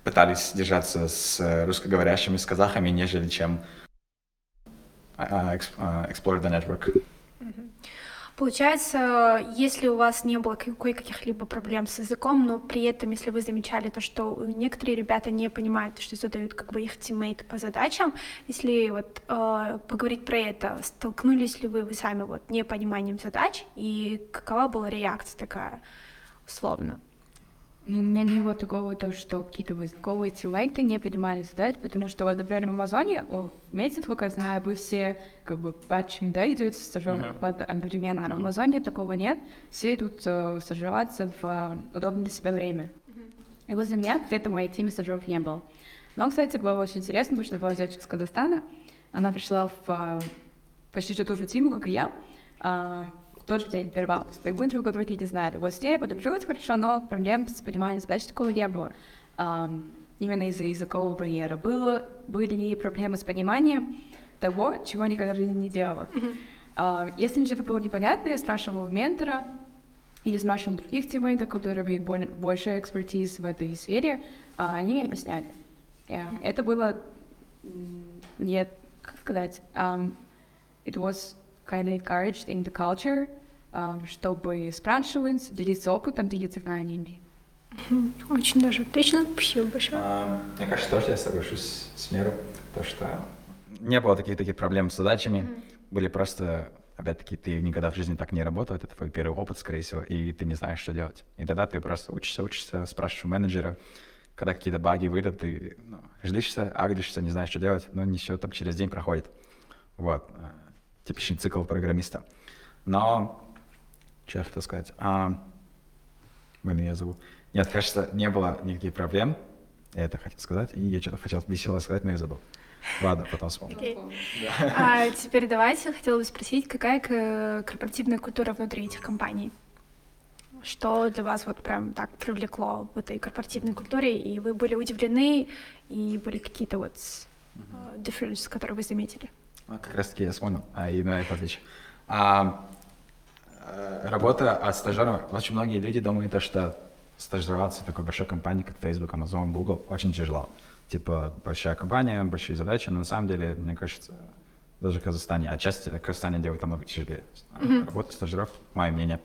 пытались держаться с русскоговорящими, с казахами, нежели чем ex- uh, explore the network. Получается, если у вас не было каких-либо проблем с языком, но при этом, если вы замечали то, что некоторые ребята не понимают, что задают как бы их тиммейты по задачам, если вот э, поговорить про это, столкнулись ли вы, вы сами вот непониманием задач, и какова была реакция такая, условно? Ну, У меня не было такого, то, что какие-то войсковые тиммейты не понимали задать, потому что, вот, например, в Амазоне, о, месяц, сколько я знаю, вы все как бы патчинг, да, идут стажер под одновременно, а в Амазоне такого нет, все идут э, стажироваться в э, удобное для себя время. И возле меня где-то в моей теме стажеров не было. Но, кстати, было очень интересно, потому что была девочка из Казахстана, она пришла в э, почти что ту же тему, как и я, в тот день августа. И мы друг друга не знали. Вот ней подружилась хорошо, но проблем с пониманием задач такого не было. Ам, именно из-за языкового барьера. Было, были ли проблемы с пониманием того, чего я никогда в жизни не делала. А, если мне что-то было непонятно, я спрашивала у ментора или спрашивала других тиммейтов, которые имеют больше экспертиз в этой сфере, а они мне объясняли. Yeah. Это было нет, как сказать, um, it was kind of encouraged in the culture, um, чтобы спрашивать, делиться опытом, делиться знаниями. Очень даже отлично, спасибо большое. А, Мне кажется, тоже я соглашусь с Миром, то что не было таких таких проблем с задачами, были просто, опять-таки, ты никогда в жизни так не работал, это твой первый опыт, скорее всего, и ты не знаешь, что делать. И тогда ты просто учишься, учишься, спрашиваешь у менеджера, когда какие-то баги выйдут, ты ну, ждишься, агришься, не знаешь, что делать, но ничего так через день проходит. Вот. Типичный цикл программиста. Но, что я хотел сказать? А, Блин, я забыл. Нет, кажется, не было никаких проблем. Я это хотел сказать, и я что-то хотел весело сказать, но я забыл. Ладно, потом вспомню. Окей. А теперь давайте, хотела бы спросить, какая корпоративная культура внутри этих компаний? Что для вас вот прям так привлекло в этой корпоративной культуре, и вы были удивлены, и были какие-то вот э, differences, которые вы заметили? Как раз таки я вспомнил, а, и на это отвечу. А, э, работа от стажера. Очень многие люди думают, то, что стажироваться в такой большой компании, как Facebook, Amazon, Google, очень тяжело. Типа, большая компания, большие задачи, но на самом деле, мне кажется, даже в Казахстане, отчасти в Казахстане делают намного тяжелее. А, Работа стажеров, мое мнение.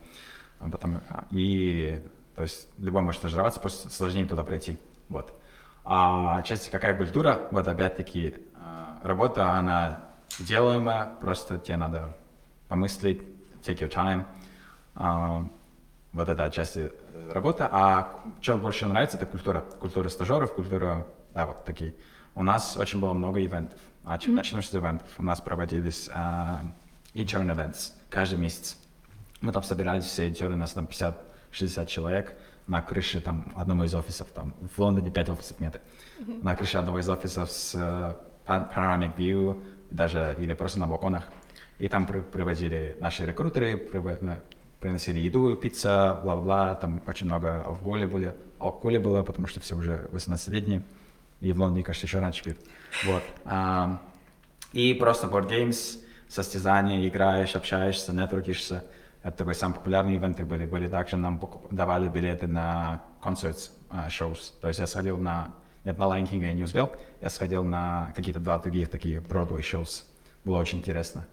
Потом, и, то есть, любой может стажироваться, просто сложнее туда пройти. Вот. А отчасти какая культура, вот опять-таки, а, работа, она делаемая, просто тебе надо помыслить, take your time. А, вот это отчасти работа. А что больше нравится, это культура. Культура стажеров, культура, да, вот такие. У нас очень было много ивентов. А чем начнем с ивентов? У нас проводились а, intern events каждый месяц. Мы там собирались все интерны, у нас там 50-60 человек на крыше там одного из офисов, там в Лондоне 5 офисов нет. На крыше одного из офисов с э, пан- panoramic view, даже или просто на балконах. И там при- привозили наши рекрутеры, э, приносили еду, пицца, бла-бла, там очень много алкоголя были, алкоголя было, потому что все уже 18-летние, и в Лондоне, кажется, еще раньше пьют. Вот. Ам, и просто board games, состязания, играешь, общаешься, нетворкишься. Это такой самый популярный ивенты были. Были также нам давали билеты на концерт шоус. То есть я сходил на... Нет, на Lion King я не успел. Я сходил на какие-то два других такие Broadway shows. Было очень интересно.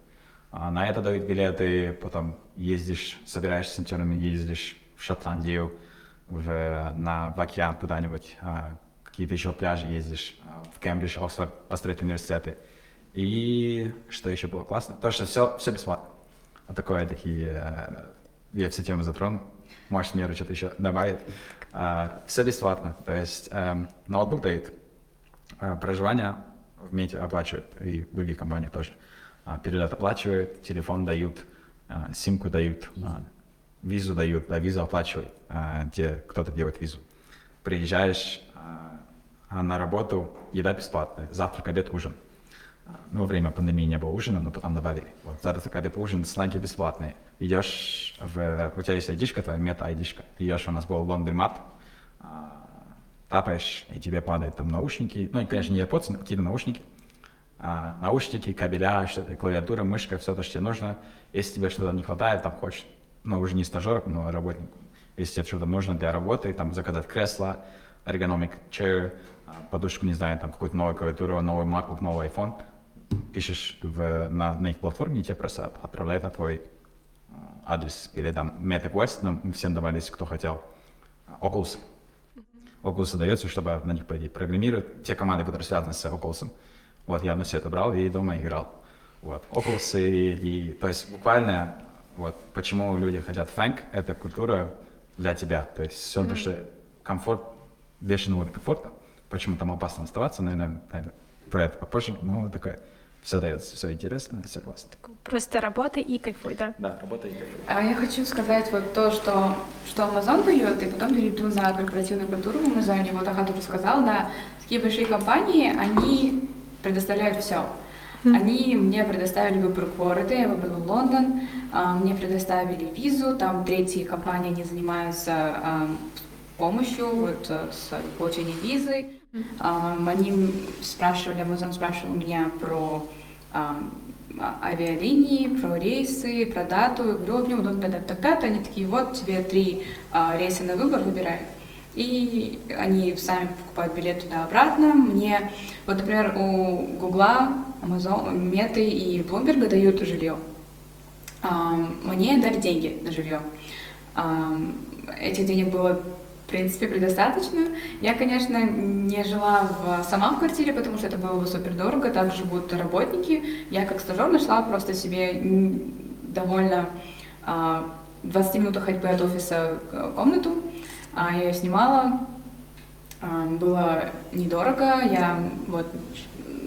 А на это дают билеты, потом ездишь, собираешься с интернами, ездишь в Шотландию, уже на в океан куда-нибудь, а, какие-то еще пляжи ездишь, а, в Кембридж, Оксфорд, построить университеты. И что еще было классно? То, что все, все бесплатно. Вот такое такие, э, я все темы затронул. Может, Мира что-то еще добавит. А, все бесплатно. То есть эм, ноутбук дают, а, проживание в мете оплачивают, и в других компаниях тоже. А, перелет оплачивают, телефон дают, симку дают, визу дают, да, визу оплачивают, те, кто-то делает визу. Приезжаешь на работу, еда бесплатная, завтрак, обед, ужин. А, Ну, во время пандемии не было ужина, но потом добавили. Вот завтрак, обед, ужин, снеки бесплатные. Идешь, в, у тебя есть айдишка, твоя мета-айдишка. Идешь, у нас был лондермат, тапаешь, и тебе падают там наушники, ну, и, конечно, не AirPods, но какие-то наушники, а, наушники, кабеля, что-то, клавиатура, мышка, все то, что тебе нужно. Если тебе что-то не хватает, там хочешь, ну, уже не стажер, но работник, если тебе что-то нужно для работы, там, заказать кресло, ergonomic chair, а, подушку, не знаю, там, какую-то новую клавиатуру, новый MacBook, новый iPhone, пишешь в, на, на их платформе, и тебе просто отправляют на твой э, адрес. Или там MetaQuest, нам всем давались, кто хотел. Oculus. Oculus дается, чтобы на них пойти программировать. Те команды, которые связаны с Oculus. Вот, я на все это брал и дома играл. Вот, Oculus и, и то есть буквально, вот, почему люди хотят фэнк, это культура для тебя. То есть все, mm-hmm. что комфорт, бешеный уровень комфорта. Почему там опасно оставаться, наверное, наверное про это попозже, но такая все дается, все интересно, все классно. Просто работай и кайфуй, да? Да, работай и кайфуй. А я хочу сказать вот то, что, что Amazon дает, и потом перейду на корпоративную культуру в Амазоне. Вот Ахат уже сказал, да, такие большие компании, они предоставляют все. Они мне предоставили выбор города, я выбрала Лондон, а, мне предоставили визу, там третьи компании, они занимаются а, помощью вот, э, с получением визы. Они спрашивали, Amazon спрашивал меня про авиалинии, про рейсы, про дату. Я говорю, мне удобно дата тогда-то. Они такие, вот тебе три рейса на выбор, выбирай. И они сами покупают билет туда-обратно. Мне, вот, например, у Гугла, Amazon, Меты и Bloomberg дают жилье. Мне дали деньги на жилье. Этих денег было в принципе, предостаточно. Я, конечно, не жила в, сама в квартире, потому что это было бы супер дорого, так живут работники. Я как стажер нашла просто себе довольно а, 20 минут ходьбы от офиса комнату. А, я ее снимала, а, было недорого, я вот,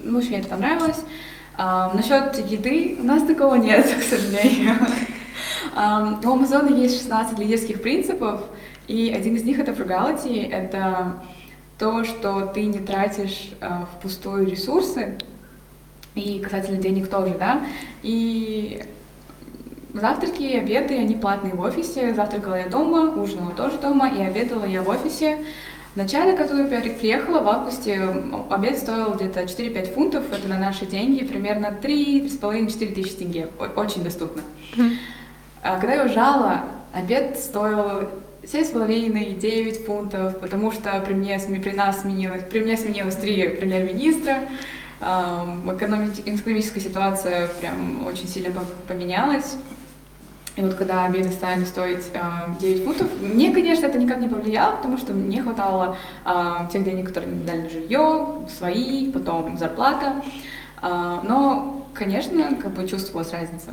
ну, мне это понравилось. А, насчет еды у нас такого нет, к сожалению. А, у Амазона есть 16 лидерских принципов, и один из них это frugality, это то, что ты не тратишь э, впустую ресурсы, и касательно денег тоже, да, и завтраки и обеды, они платные в офисе, завтракала я дома, ужинала тоже дома, и обедала я в офисе. В начале, когда я приехала, в августе обед стоил где-то 4-5 фунтов, это на наши деньги, примерно 3-3,5-4 тысячи тенге, очень доступно. А когда я уезжала, обед стоил семь с половиной, девять фунтов, потому что при мне, при нас сменилось, при мне сменилось три премьер-министра, экономическая ситуация прям очень сильно поменялась. И вот когда обеды стали стоить э, 9 фунтов, мне, конечно, это никак не повлияло, потому что мне хватало тех денег, которые мне дали на жилье, свои, потом зарплата. Э, но, конечно, как бы чувствовалась разница.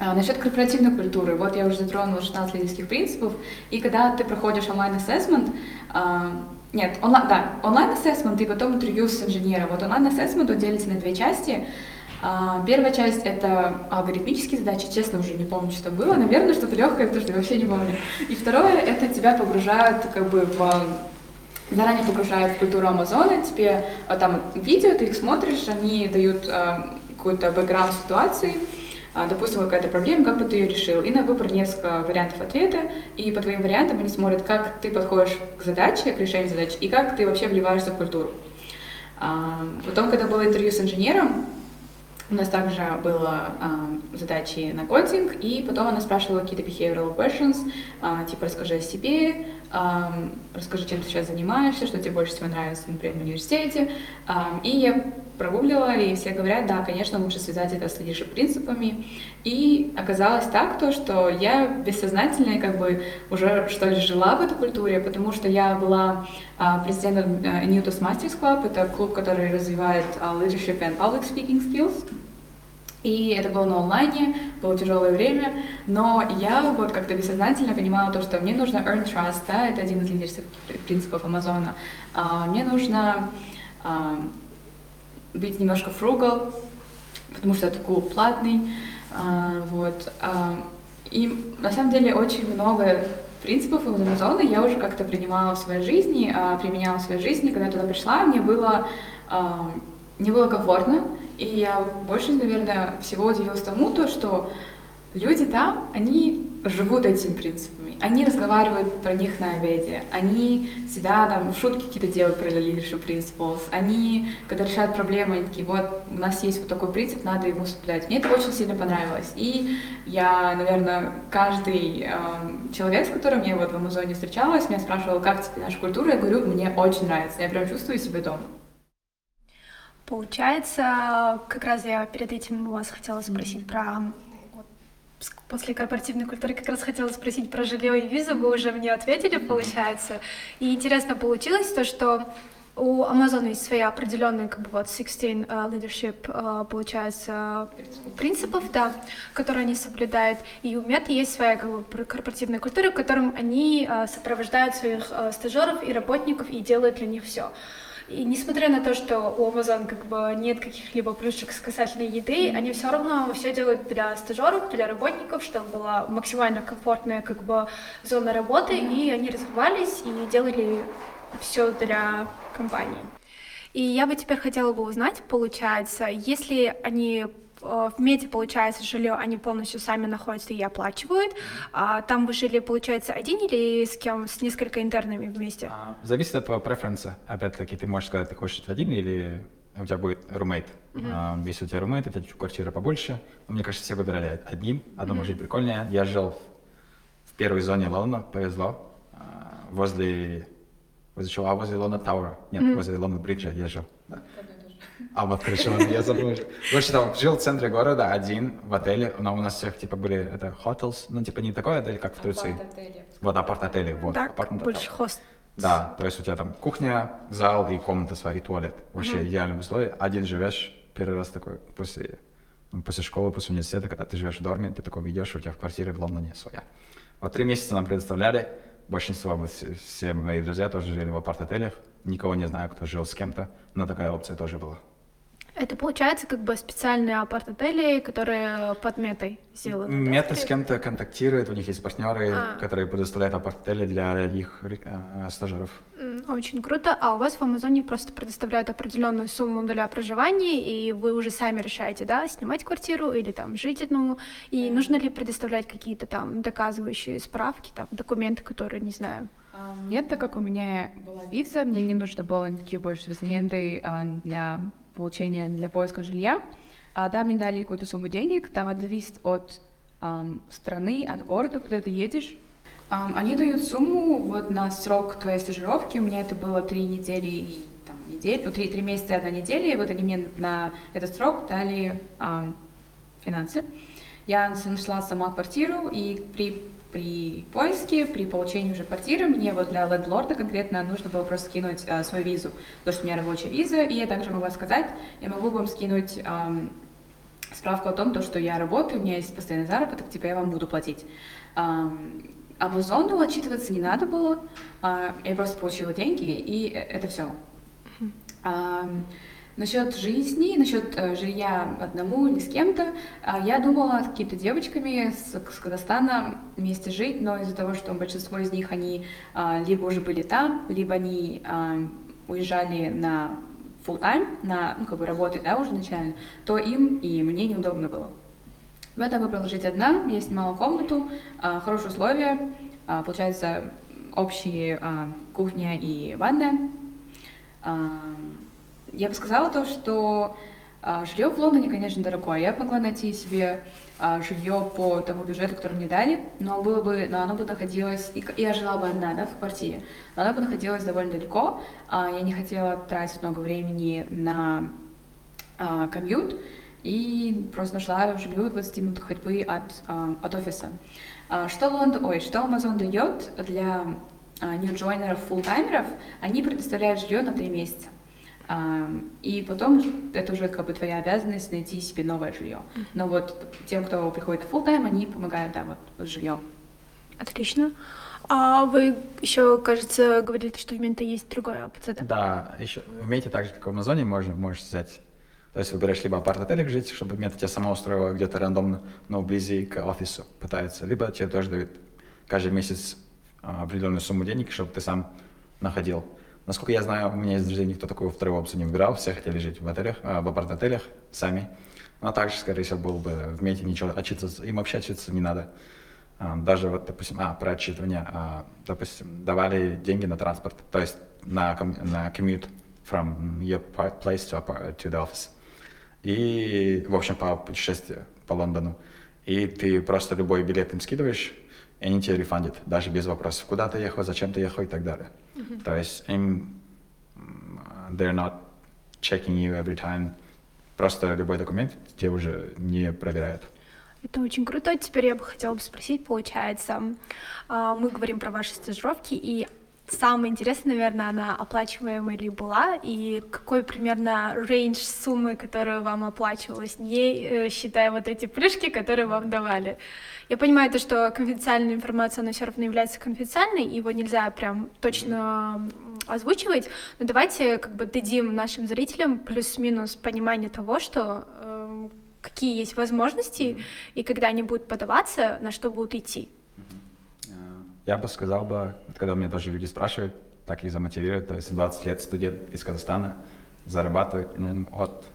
А, насчет корпоративной культуры, вот я уже затронула 16 лидерских принципов, и когда ты проходишь онлайн-ассессмент, а, нет, онлайн, да, онлайн-ассессмент и потом интервью с инженером. Вот онлайн-ассессмент делится на две части. А, первая часть — это алгоритмические задачи, честно, уже не помню, что было, наверное, что-то легкое, потому что я вообще не помню. И второе — это тебя погружают как бы в заранее погружают в культуру Амазона, тебе там видео, ты их смотришь, они дают какой-то бэкграунд ситуации, допустим, какая-то проблема, как бы ты ее решил, и на выбор несколько вариантов ответа, и по твоим вариантам они смотрят, как ты подходишь к задаче, к решению задачи, и как ты вообще вливаешься в культуру. А, потом, когда было интервью с инженером, у нас также было э, задачи на кодинг, и потом она спрашивала какие-то behavioral questions, э, типа расскажи о себе, расскажи, чем ты сейчас занимаешься, что тебе больше всего нравится, например, в университете. Э, и я прогуглила, и все говорят, да, конечно, лучше связать это с leadership принципами. И оказалось так, то, что я бессознательно как бы уже что ли жила в этой культуре, потому что я была а, президентом а, New Toastmasters Club, это клуб, который развивает а, leadership and public speaking skills. И это было на онлайне, было тяжелое время, но я вот как-то бессознательно понимала то, что мне нужно earn trust, да, это один из лидерских принципов Амазона. А, мне нужно а, быть немножко frugal, потому что это клуб платный, а, вот. И на самом деле очень много принципов из Амазона я уже как-то принимала в своей жизни, применяла в своей жизни. Когда я туда пришла, мне было, мне было комфортно, и я больше, наверное, всего удивилась тому, то, что люди там, они живут этими принципами. Они разговаривают про них на обеде. Они всегда там шутки какие-то делают про leadership principles. Они, когда решают проблемы, они такие, вот, у нас есть вот такой принцип, надо ему соблюдать. Мне это очень сильно понравилось. И я, наверное, каждый э, человек, с которым я вот в Амазоне встречалась, меня спрашивал, как тебе наша культура, я говорю, мне очень нравится, я прям чувствую себя дома. Получается, как раз я перед этим у вас хотела спросить про вот, с- после корпоративной культуры как раз хотела спросить про жилье и визу, вы уже мне ответили, получается. И интересно получилось то, что у Amazon есть своя определенная, как бы вот 16 э, leadership, э, получается, принципов, да, которые они соблюдают. И у Мета есть своя как бы, корпоративная культура, в котором они э, сопровождают своих э, стажеров и работников и делают для них все. И несмотря на то, что у Amazon как бы нет каких-либо плюшек с касательно еды, они все равно все делают для стажеров, для работников, чтобы была максимально комфортная как бы зона работы, и они развивались и делали все для компании. И я бы теперь хотела бы узнать, получается, если они в мете, получается, жилье они полностью сами находятся и оплачивают, а там вы жили, получается, один или с кем, с несколько интернами вместе? А, Зависит от твоего преференса. Опять-таки, ты можешь сказать, ты хочешь один или у тебя будет румейт. А, Если у тебя румейт, чуть квартира побольше. Но Мне кажется, все выбирали один. Одно может быть прикольнее. Я жил в первой зоне Лондона, повезло. А, Возле... Возле чего? А, возле Лондон Тауэра. Нет, возле Лондон Бриджа я жил. А вот хорошо, я забыл. Короче, там жил в центре города один в отеле, но у нас всех типа были это hotels, ну типа не такой отель, как в Турции. Вот апарт-отели, вот. так, больше хост. Да, то есть у тебя там кухня, зал и комната своя, и туалет. Вообще идеальные условия. Один живешь, первый раз такой после, ну, после школы, после университета, когда ты живешь в доме, ты такой идешь, у тебя в квартире в Лондоне своя. Вот три месяца нам предоставляли. Большинство, вот все, все мои друзья тоже жили в апарт-отелях. Никого не знаю, кто жил с кем-то, но такая опция тоже была. Это получается как бы специальные апарт-отели, которые под метой сделаны. да, Мета с скорее? кем-то контактирует, у них есть партнеры, А. которые предоставляют апарт-отели для их э, стажеров. Очень круто. А у вас в Амазоне просто предоставляют определенную сумму для проживания, и вы уже сами решаете, да, снимать квартиру или там жить одному. И нужно ли предоставлять какие-то там доказывающие справки, там документы, которые, не знаю. Нет, так как у меня была виза, мне не нужно было никаких больше документы а, для получения, для поиска жилья. А да, мне дали какую-то сумму денег, там это зависит от ам, страны, от города, куда ты едешь. Ам, они дают сумму вот на срок твоей стажировки, у меня это было три недели и там, недель, ну, три, три месяца и одна неделя, и вот они мне на этот срок дали ам, финансы. Я нашла сама квартиру, и при, при поиске, при получении уже квартиры, мне вот для лендлорда конкретно нужно было просто скинуть а, свою визу, потому что у меня рабочая виза, и я также могла сказать, я могу вам скинуть ам, справку о том, то, что я работаю, у меня есть постоянный заработок, типа я вам буду платить. Ам, Амазону отчитываться не надо было, а, я просто получила деньги, и э, это все. Насчет жизни, насчет э, жилья одному или с кем-то, а, я думала с какими-то девочками с, с Казахстана вместе жить, но из-за того, что большинство из них, они а, либо уже были там, либо они а, уезжали на full time, на, ну, как бы работать, да, уже начально, то им и мне неудобно было. Поэтому я выбрала жить одна, я снимала комнату, хорошие условия, получается, общие кухня и ванная. Я бы сказала то, что а, жилье в Лондоне, конечно, дорогое. Я могла найти себе а, жилье по тому бюджету, который мне дали, но было бы, но оно бы находилось, и я жила бы одна, да, в квартире, но оно бы находилось довольно далеко. А, Я не хотела тратить много времени на комьют, и просто нашла жилье 20 минут ходьбы от, от офиса. Что Лондон, ой, что Amazon дает для нью-джойнеров, фулл-таймеров, они предоставляют жилье на 3 месяца. И потом это уже как бы твоя обязанность найти себе новое жилье. Но вот тем, кто приходит в full-time, они помогают, да, вот с жильем. Отлично. А вы еще, кажется, говорили, что в Менто есть другая опция, да? Да, еще в Мете так же, как в Амазоне, можно, можешь взять. То есть выбираешь либо апарт-отелик жить, чтобы мета тебя сама устроила где-то рандомно, но вблизи к офису пытается, либо тебе тоже дают каждый месяц а, определенную сумму денег, чтобы ты сам находил. Насколько я знаю, у меня есть друзей, никто такую вторую опцию не выбирал, все хотели жить в отелях, а, в апарт-отелях сами. Но также, скорее всего, было бы в Мете ничего отчитываться, им вообще отчитываться не надо. А, Даже вот, допустим, а, про отчитывание, а, допустим, давали деньги на транспорт, то есть на, на commute from your place to, to the office. И, в общем, по путешествию по Лондону. И ты просто любой билет им скидываешь, и они тебе рефандят, даже без вопросов, куда ты ехал, зачем ты ехал и так далее. То есть им they're not checking you every time. Просто любой документ тебе уже не проверяют. Это очень круто. Теперь я бы хотела бы спросить, получается, а, мы говорим про ваши стажировки, и самое интересное, наверное, она оплачиваемая ли была, и какой примерно рейндж суммы, которую вам оплачивалась, не э, считая вот эти плюшки, которые вам давали. Я понимаю то, что конфиденциальная информация, она все равно является конфиденциальной, его нельзя прям точно озвучивать, но давайте как бы дадим нашим зрителям плюс-минус понимание того, что эм, какие есть возможности, и когда они будут подаваться, на что будут идти. Я бы сказал бы, когда меня тоже люди спрашивают, так и замотивируют, то есть 20 лет студент из Казахстана зарабатывает ну, от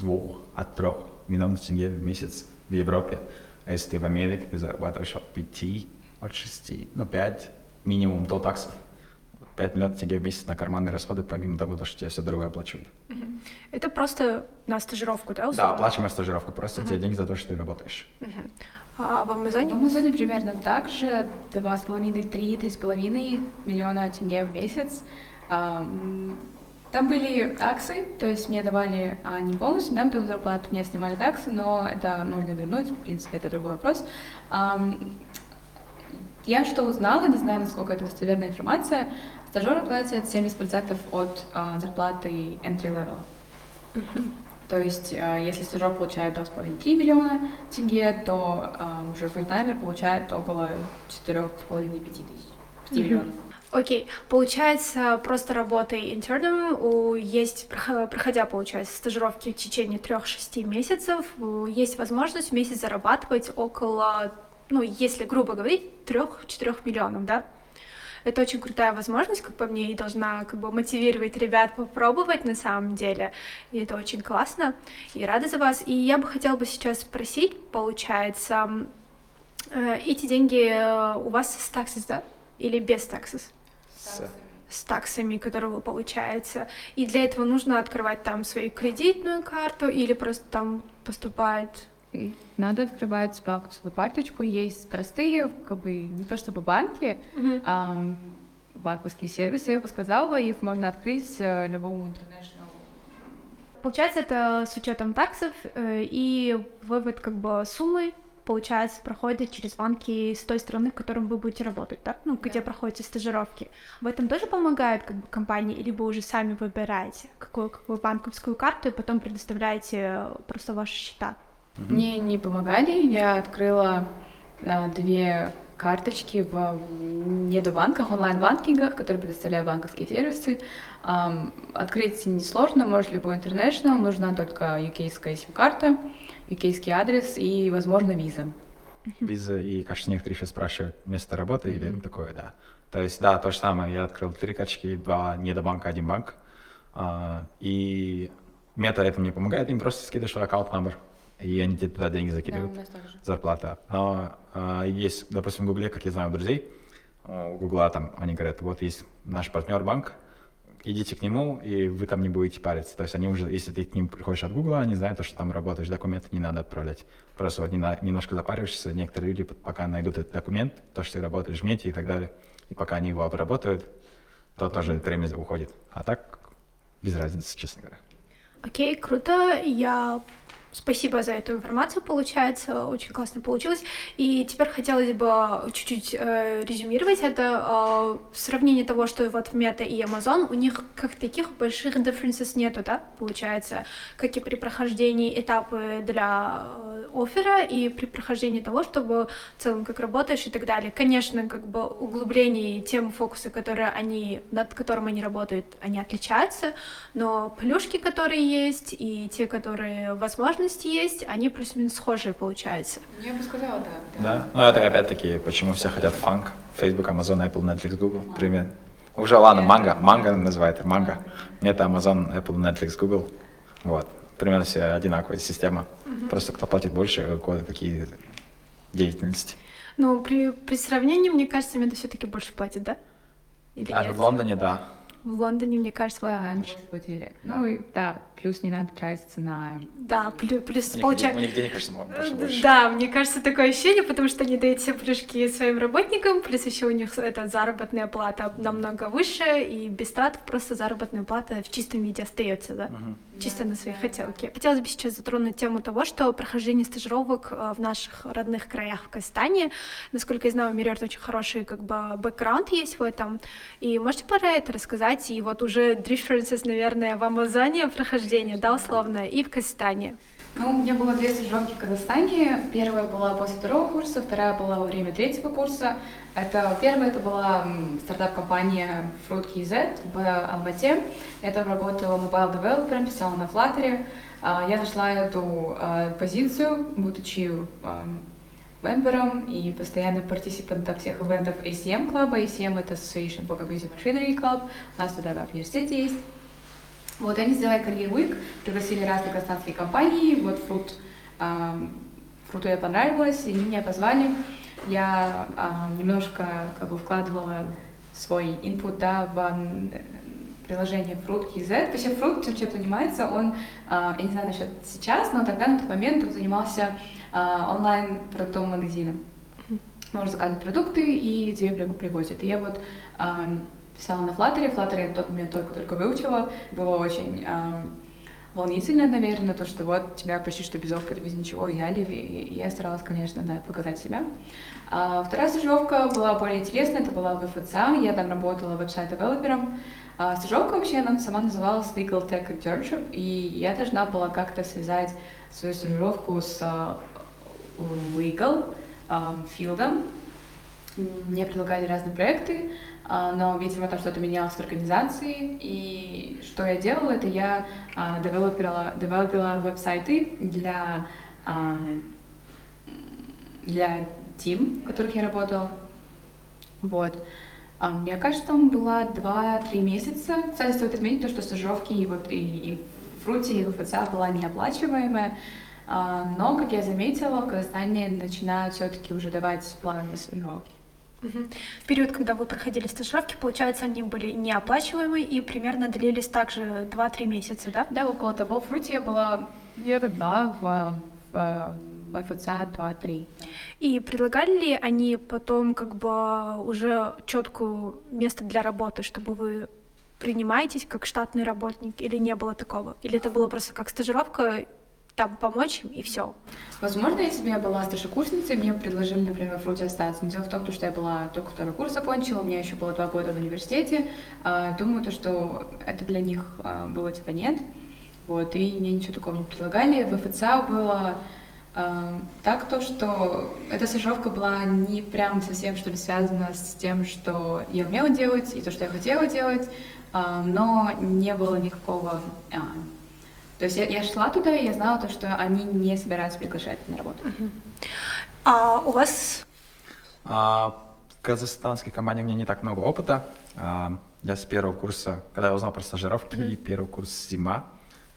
двух, от трех миллионов тенге в месяц в Европе. А если ты в Америке, ты зарабатываешь от пяти, от шести, ну пять минимум до таксов. 5 миллионов тенге в месяц на карманные расходы, помимо того, что тебе все дорого оплачивают. Это просто на стажировку, да, Да, условно? оплачиваемая стажировка, просто тебе деньги за то, что ты работаешь. А в В Амазоне? Амазоне примерно так же, два с половиной, три, три с половиной миллиона тенге в месяц. Ам, Там были таксы, то есть мне давали а, не полностью, да, эту зарплату, мне снимали таксы, но это нужно вернуть, в принципе, это другой вопрос. Я что узнала, не знаю, насколько это достоверная информация, стажеры платят 70% от а, зарплаты entry level. То есть, а, если стажер получает 2,5-3 миллиона тенге, то а, уже фуллтаймер получает около 4,5-5 тысяч. 5 миллионов. Окей, получается, просто работой интерном, у- есть, прохо- проходя, получается, стажировки в течение трех-шести месяцев, у- есть возможность в месяц зарабатывать около, ну, если грубо говорить, трех-четырех миллионов, да? Это очень крутая возможность, как по мне, и должна как бы мотивировать ребят попробовать на самом деле. И это очень классно. И рада за вас. И я бы хотела бы сейчас спросить, получается, э, эти деньги э, у вас с таксис, да? Или без таксис? С- с таксами, которые вы получаете. И для этого нужно открывать там свою кредитную карту или просто там поступает. Надо открывать банковскую карточку. Есть простые, как бы не то чтобы банки, а банковские сервисы, я бы сказала, их можно открыть э, любому интернешнл. Получается, это с учетом таксов э, и вывод как бы суммы получается, проходит через банки с той страны, в котором вы будете работать, да? Ну, где проходите стажировки. В этом тоже помогает как бы компания, или вы уже сами выбираете, какую, какую банковскую карту, и потом предоставляете просто ваши счета. Мне не помогали, я открыла а, две карточки в недобанках, онлайн-банкингах, которые предоставляют банковские сервисы. Ам, открыть несложно, может любой интернешнл, нужна только UK-ская сим-карта, UK-ский адрес и, возможно, виза. Виза и, кажется, некоторые еще спрашивают место работы или такое, да. То есть, да, то же самое. Я открыл три карточки, два недобанка, один банк. А, и мета это мне помогает, им просто скидываешь свой аккаунт номер, и они тебе туда деньги закидывают. зарплата. Но а, есть, допустим, в Гугле, как я знаю у друзей, а, у Гугла там, они говорят, вот есть наш партнер банк, идите к нему, и вы там не будете париться. То есть они уже, если ты к ним приходишь от Гугла, они знают, что там работаешь, документы не надо отправлять. Просто вот не на- немножко запариваешься, некоторые люди пока найдут этот документ, то, что ты работаешь в мете и так далее, и пока они его обработают, то тоже время уходит. А так, без разницы, честно говоря. Окей, круто. Я спасибо за эту информацию, получается, очень классно получилось. И теперь хотелось бы чуть-чуть э, резюмировать это. Э, в того, что вот в Мета и Amazon, у них как таких больших differences нету, да, получается, как и при прохождении этапы для э, оффера и при прохождении того, чтобы в целом как работаешь и так далее. Конечно, как бы углубление и темы фокусы, которые они, над которым они работают, они отличаются, но плюшки, которые есть, и те, которые возможности есть, они плюс-минус схожие получаются. Я бы сказала, да. Да, ну это опять-таки, почему все хотят фанк. Facebook, Amazon, Apple, Netflix, Google, пример. Уже ладно, манго, манго называют, манго. Это Amazon, Apple, Netflix, Google. Вот. Примерно все одинаковая система. Просто кто платит больше, у кого какие деятельности. Но при, при сравнении, мне кажется, Мета все-таки больше платит, да? Или А нет? в Лондоне, да. В Лондоне, мне кажется, Господи. Ну и да, плюс не надо тратиться на... да, плюс, плюс них, получается... у них денег, кажется, больше. Да, мне кажется, такое ощущение, потому что они дают все плюшки своим работникам, плюс еще у них эта заработная плата намного выше, и без трат просто заработная плата в чистом виде остается, да? Чисто на свои хотелки. Хотелось бы сейчас затронуть тему того, что прохождение стажировок э, в наших родных краях в Казахстане, насколько я знаю, у Мириорт очень хороший как бы бэкграунд есть в этом. И можете про это рассказать? И вот уже differences, наверное, в Амазоне прохождение, да, условно, и в Казахстане. Ну, у меня было две стажировки в Казахстане. Первая была после второго курса, вторая была во время третьего курса. Это первая это была стартап-компания FruitKZ в Алмате. Я там работала mobile developer, писала на Flutter. А, Я нашла эту а, позицию, будучи мембером и постоянным партисипантом всех ивентов ACM клуба. ACM — это Association for Computer Machinery Club. У нас туда в университете есть. Вот, они сделали Career Week, пригласили разные казахстанские компании, вот Фрут, Фруту я понравилось, и они меня позвали. Я ам, немножко как бы вкладывала свой input да, в э, приложение Fruit KZ. Вообще Fruit чем чем занимается, он, а, я не знаю насчет сейчас, но тогда на тот момент он занимался а, онлайн продуктовым магазином. Можно заказывать продукты, и тебе прямо привозят. И я вот ам, писала на Flutter, Flutter я тот момент только-только выучила, было очень ам, волнительно, наверное, то, что вот тебя почти что без опыта, без ничего взяли, и, я старалась, конечно, да, показать себя. А вторая стажировка была более интересная, это была в ФЦА, я там работала веб-сайт-девелопером. А стажировка вообще, она сама называлась Legal Tech Internship, и я должна была как-то связать свою стажировку с а, legal а, филдом, мне предлагали разные проекты, но, видимо, там что-то менялось в организации. И что я делала, это я а, девелопила, девелопила веб-сайты для, а, для тим, в которых я работала. Вот. А, Мне кажется, там была 2-3 месяца. Кстати, стоит отметить то, что стажировки и, вот, и, и в Фруте, и в ФЦА была неоплачиваемая. А, Но, как я заметила, в Казахстане начинают все-таки уже давать плановые стажировки. В период, когда вы проходили стажировки, получается, они были неоплачиваемые и примерно длились также 2-3 месяца, да? Да, около того. В Фруте я была да, в, в, в ФЦА 2-3. И предлагали ли они потом как бы уже четкую место для работы, чтобы вы принимаетесь как штатный работник, или не было такого? Или это было просто как стажировка, там помочь им и все? Возможно, если бы я была старшекурсницей, мне предложили, например, в Фруте остаться. Но дело в том, что я была только второй курс закончила, у меня еще было два года в университете. А, Думаю, то, что это для них а, было типа нет. Вот, и мне ничего такого не предлагали. В ФЦА было а, так то, что эта стажировка была не прям совсем что ли связана с тем, что я умела делать и то, что я хотела делать, но не было никакого... то есть я, я шла туда, и я знала то, что они не собираются приглашать на работу. А у вас А, в казахстанской команде у меня не так много опыта. А, я с первого курса, когда я узнал про стажировки, первый курс зима,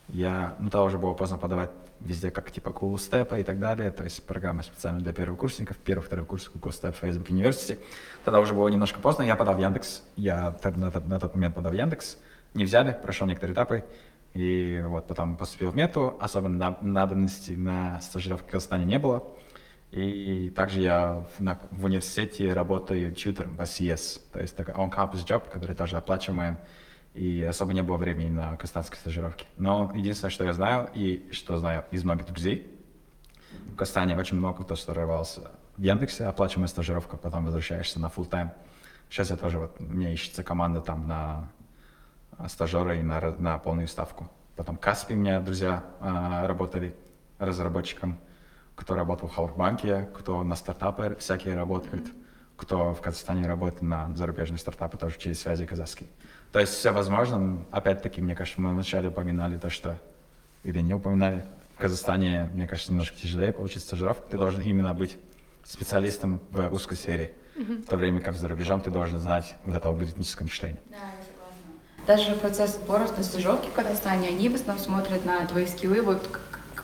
я, ну, тогда уже было поздно подавать везде, как типа Cool Step и так далее, то есть программа специально для первокурсников, первый, второй курс Cool Step Facebook University. Тогда уже было немножко поздно, я подал в Яндекс, я на, тот- на тот момент подал в Яндекс, не взяли, прошел некоторые этапы, и вот потом поступил в мету, особенно на- надобности на стажировке в Казахстане не было. И также я в, на- в университете работаю тьютором в SES, то есть такой on-campus job, который тоже оплачиваем, и особо не было времени на казахстанской стажировке. Но единственное, что я знаю, и что знаю из многих друзей, в Казахстане очень много кто стажировался в Яндексе, оплачиваемая стажировка, потом возвращаешься на full time. Сейчас я тоже, вот, меня ищется команда там на стажера и на, на полную ставку. Потом Каспи у меня друзья а, работали разработчиком, кто работал в Халкбанке, кто на стартапы всякие работает, кто в Казахстане работает на зарубежные стартапы, тоже через связи казахские. То есть все возможно. Опять-таки, мне кажется, мы вначале упоминали то, что или не упоминали. В Казахстане, мне кажется, немножко тяжелее получить стажировку. Ты должен именно быть специалистом в узкой сфере. В то время как за рубежом ты должен знать вот это алгоритмическое мышление. Даже процесс сбора на стажировки в Казахстане, они в основном смотрят на твои скиллы, вот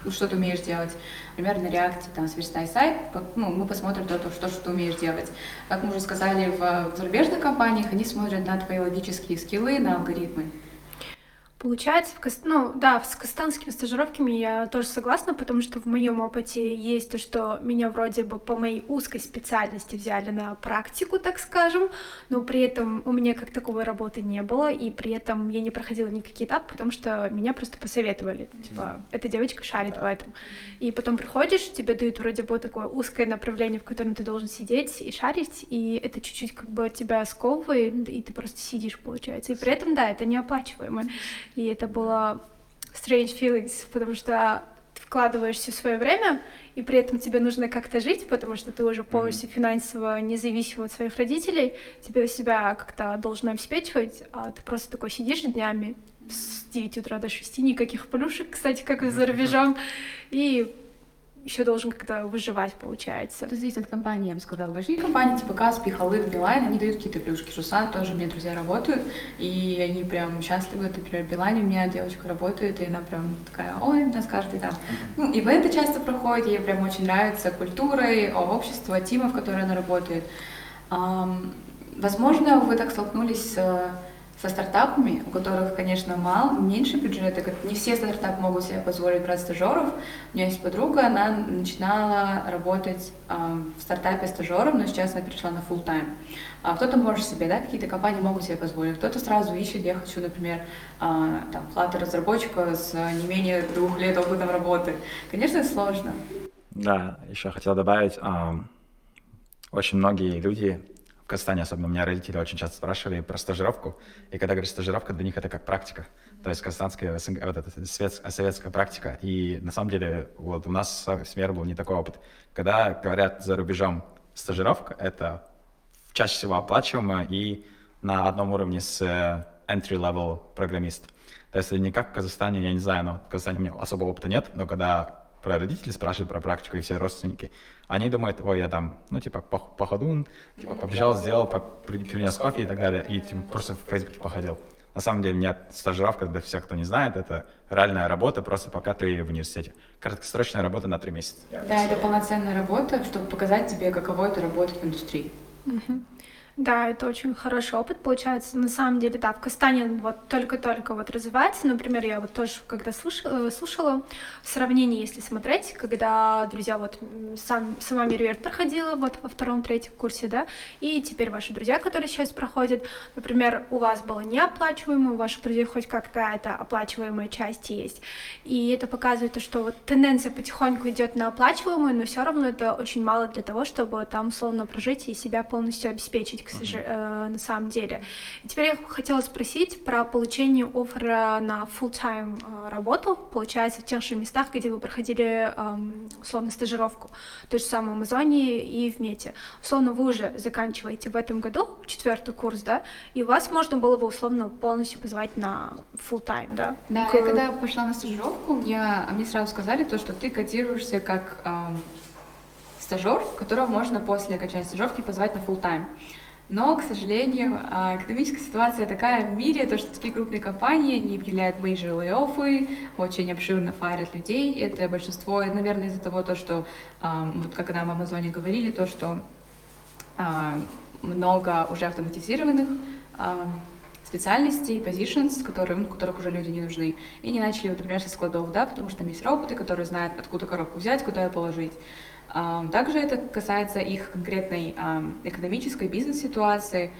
что ты умеешь делать. Например, на React там сверстай сайт, ну, мы посмотрим то, что, что ты умеешь делать. Как мы уже сказали, в зарубежных компаниях они смотрят на твои логические скиллы, на алгоритмы. Получается, в Кас- ну да, с казахстанскими стажировками я тоже согласна, потому что в моем опыте есть то, что меня вроде бы по моей узкой специальности взяли на практику, так скажем, но при этом у меня как таковой работы не было, и при этом я не проходила никакие этапы, потому что меня просто посоветовали, типа, эта девочка шарит в этом. И потом приходишь, тебе дают вроде бы такое узкое направление, в котором ты должен сидеть и шарить, и это чуть-чуть как бы тебя сковывает, и ты просто сидишь, получается. И при этом, да, это неоплачиваемо. И это было strange feelings, потому что ты вкладываешь все свое время, и при этом тебе нужно как-то жить, потому что ты уже полностью финансово независим от своих родителей, тебе себя как-то должно обеспечивать, а ты просто такой сидишь днями с 9 утра до 6, никаких плюшек, кстати, как и за рубежом, и еще должен как-то выживать, получается. Это зависит от компании, я бы сказала. Большие компании, типа Каспи, Халык, Билайн, они дают какие-то плюшки. Жусан тоже, у меня друзья работают, и они прям счастливы. Например, в Билайне у меня девочка работает, и она прям такая, ой, у нас каждый там. Ну, ивенты часто проходят, ей прям очень нравится культурой, общество, тимов, в которой она работает. Возможно, вы так столкнулись с со стартапами, у которых, конечно, мало, меньше бюджета, как не все стартапы могут себе позволить брать стажеров. У меня есть подруга, она начинала работать а, в стартапе стажером, но сейчас она перешла на full time. А кто-то может себе, да, какие-то компании могут себе позволить, кто-то сразу ищет, я хочу, например, а, там, Flutter разработчика с не менее двух лет опытом работы. Конечно, это сложно. Да, еще хотел добавить, ам, очень многие люди в Казахстане, особенно меня родители очень часто спрашивали про стажировку, и когда говорят стажировка, для них это как практика, то есть казахстанская вот эта советская практика, и на самом деле вот у нас в СМЕР был не такой опыт. Когда говорят за рубежом стажировка, это чаще всего оплачиваемо и на одном уровне с э, entry-level программист. То есть не как в Казахстане, я не знаю, но в Казахстане у меня особого опыта нет, но когда про родители спрашивают про практику и все родственники, они думают, ой, я там, ну, типа, пох- походун, типа, побежал, сделал, принес кофе и так далее, и типа, просто в Фейсбуке походил. На самом деле, нет, стажировка, для всех, кто не знает, это реальная работа, просто пока ты в университете. Краткосрочная работа на три месяца. Да, это полноценная работа, чтобы показать тебе, каково это работать в индустрии. Да, это очень хороший опыт получается. На самом деле, да, в Казахстане вот только-только вот развивается. Например, я вот тоже когда слушала, слушала в сравнении, если смотреть, когда, друзья, вот сам, сама Мерверт проходила вот во втором-третьем курсе, да, и теперь ваши друзья, которые сейчас проходят, например, у вас было неоплачиваемо, у ваших друзей хоть какая-то оплачиваемая часть есть. И это показывает то, что вот тенденция потихоньку идет на оплачиваемую, но все равно это очень мало для того, чтобы там условно прожить и себя полностью обеспечить, к сожалению, на самом деле. И теперь я хотела спросить про получение оффера на full-time э, работу, получается, в тех же местах, где вы проходили эм, условно стажировку, то же самое в Амазоне и в Мете. Условно, вы уже заканчиваете в этом году четвертый курс, да, и вас можно было бы условно полностью позвать на full-time, да? Да, К- я когда пошла на стажировку, я, мне сразу сказали то, что ты котируешься как эм, стажер, которого можно после окончания стажировки позвать на full time. Но, к сожалению, а, экономическая ситуация такая в мире, то, что такие крупные компании не объявляют major layoffы, очень обширно фарят людей. Это большинство, наверное, из-за того, то, что, ам, вот как нам в Амазоне говорили, то, что а, много уже автоматизированных а, специальностей, positions, которые, ну, которых уже люди не нужны, и не начали, например, со складов, да, потому что там есть роботы, которые знают, откуда коробку взять, куда ее положить. Также это касается их конкретной экономической бизнес-ситуации.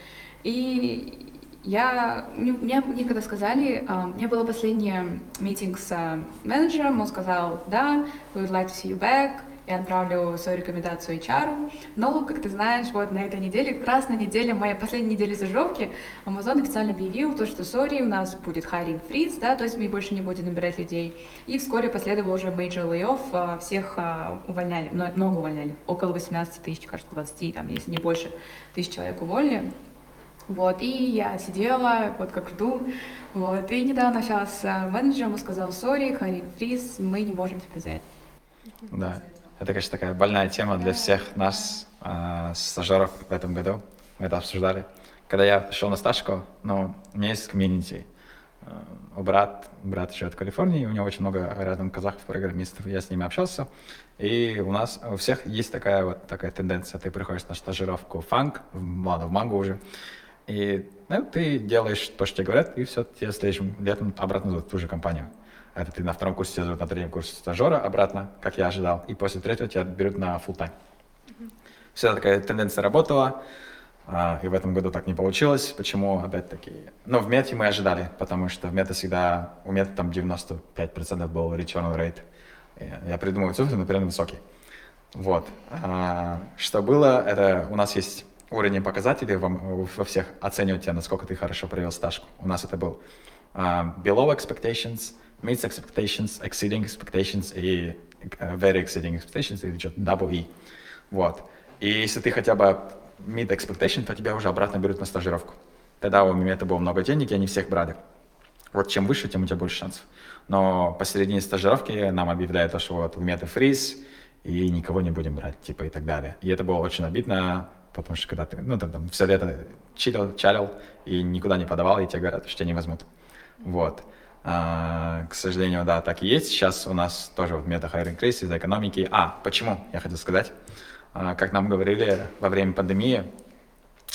И я, мне, мне некогда сказали, у меня был последний митинг с а, менеджером, он сказал, да, we would like to see you back, я отправлю свою рекомендацию HR. Но, как ты знаешь, вот на этой неделе, на неделе, моей последней неделе стажировки, Amazon официально объявил то, что, сори, у нас будет hiring freeze, да, то есть мы больше не будем набирать людей. И вскоре последовал уже major layoff, а, всех а, увольняли, мно- много увольняли, около 18 тысяч, кажется, 20, там, если не больше, тысяч человек уволили. Вот, и я сидела, вот как жду, вот, и недавно сейчас менеджер ему сказал, сори, hiring freeze, мы не можем тебя взять. Да, это, конечно, такая больная тема для всех нас, а, стажеров в этом году. Мы это обсуждали. Когда я пришел на стажку, ну, у меня есть комьюнити. А, брат, брат живет в Калифорнии, у него очень много рядом казахов-программистов, я с ними общался, и у нас у всех есть такая вот такая тенденция, ты приходишь на стажировку фанк, ладно, в мангу уже, и ну, ты делаешь то, что тебе говорят, и все, тебе следующим летом обратно зовут в ту же компанию. Это ты на втором курсе тебя зовут на третьем курсе стажера обратно, как я ожидал, и после третьего тебя берут на full time. Всегда такая тенденция работала, а, и в этом году так не получилось. Почему, опять-таки? Ну, в мете мы ожидали, потому что в мете всегда, у мета там 95% был return rate. Я придумал цифры, например, высокий. Вот. А, Что было, это у нас есть уровень показателей во, во всех, оценивать тебя, насколько ты хорошо провел стажку. У нас это был а, below expectations, meets expectations, exceeding expectations и э, very exceeding expectations, или что-то double E. Вот. И если ты хотя бы meet expectation, то тебя уже обратно берут на стажировку. Тогда у меня это было много денег, и они всех брали. Вот чем выше, тем у тебя больше шансов. Но посередине стажировки нам объявляют, то, что вот у меня это фриз, и никого не будем брать, типа, и так далее. И это было очень обидно, потому что когда ты, ну, ты там все лето чилил, чалил, и никуда не подавал, и тебе говорят, что тебя не возьмут. Вот. А, к сожалению, да, так и есть. Сейчас у нас тоже вот мета hiring кризис из-за экономики. А, почему? Я хотел сказать. А, как нам говорили во время пандемии,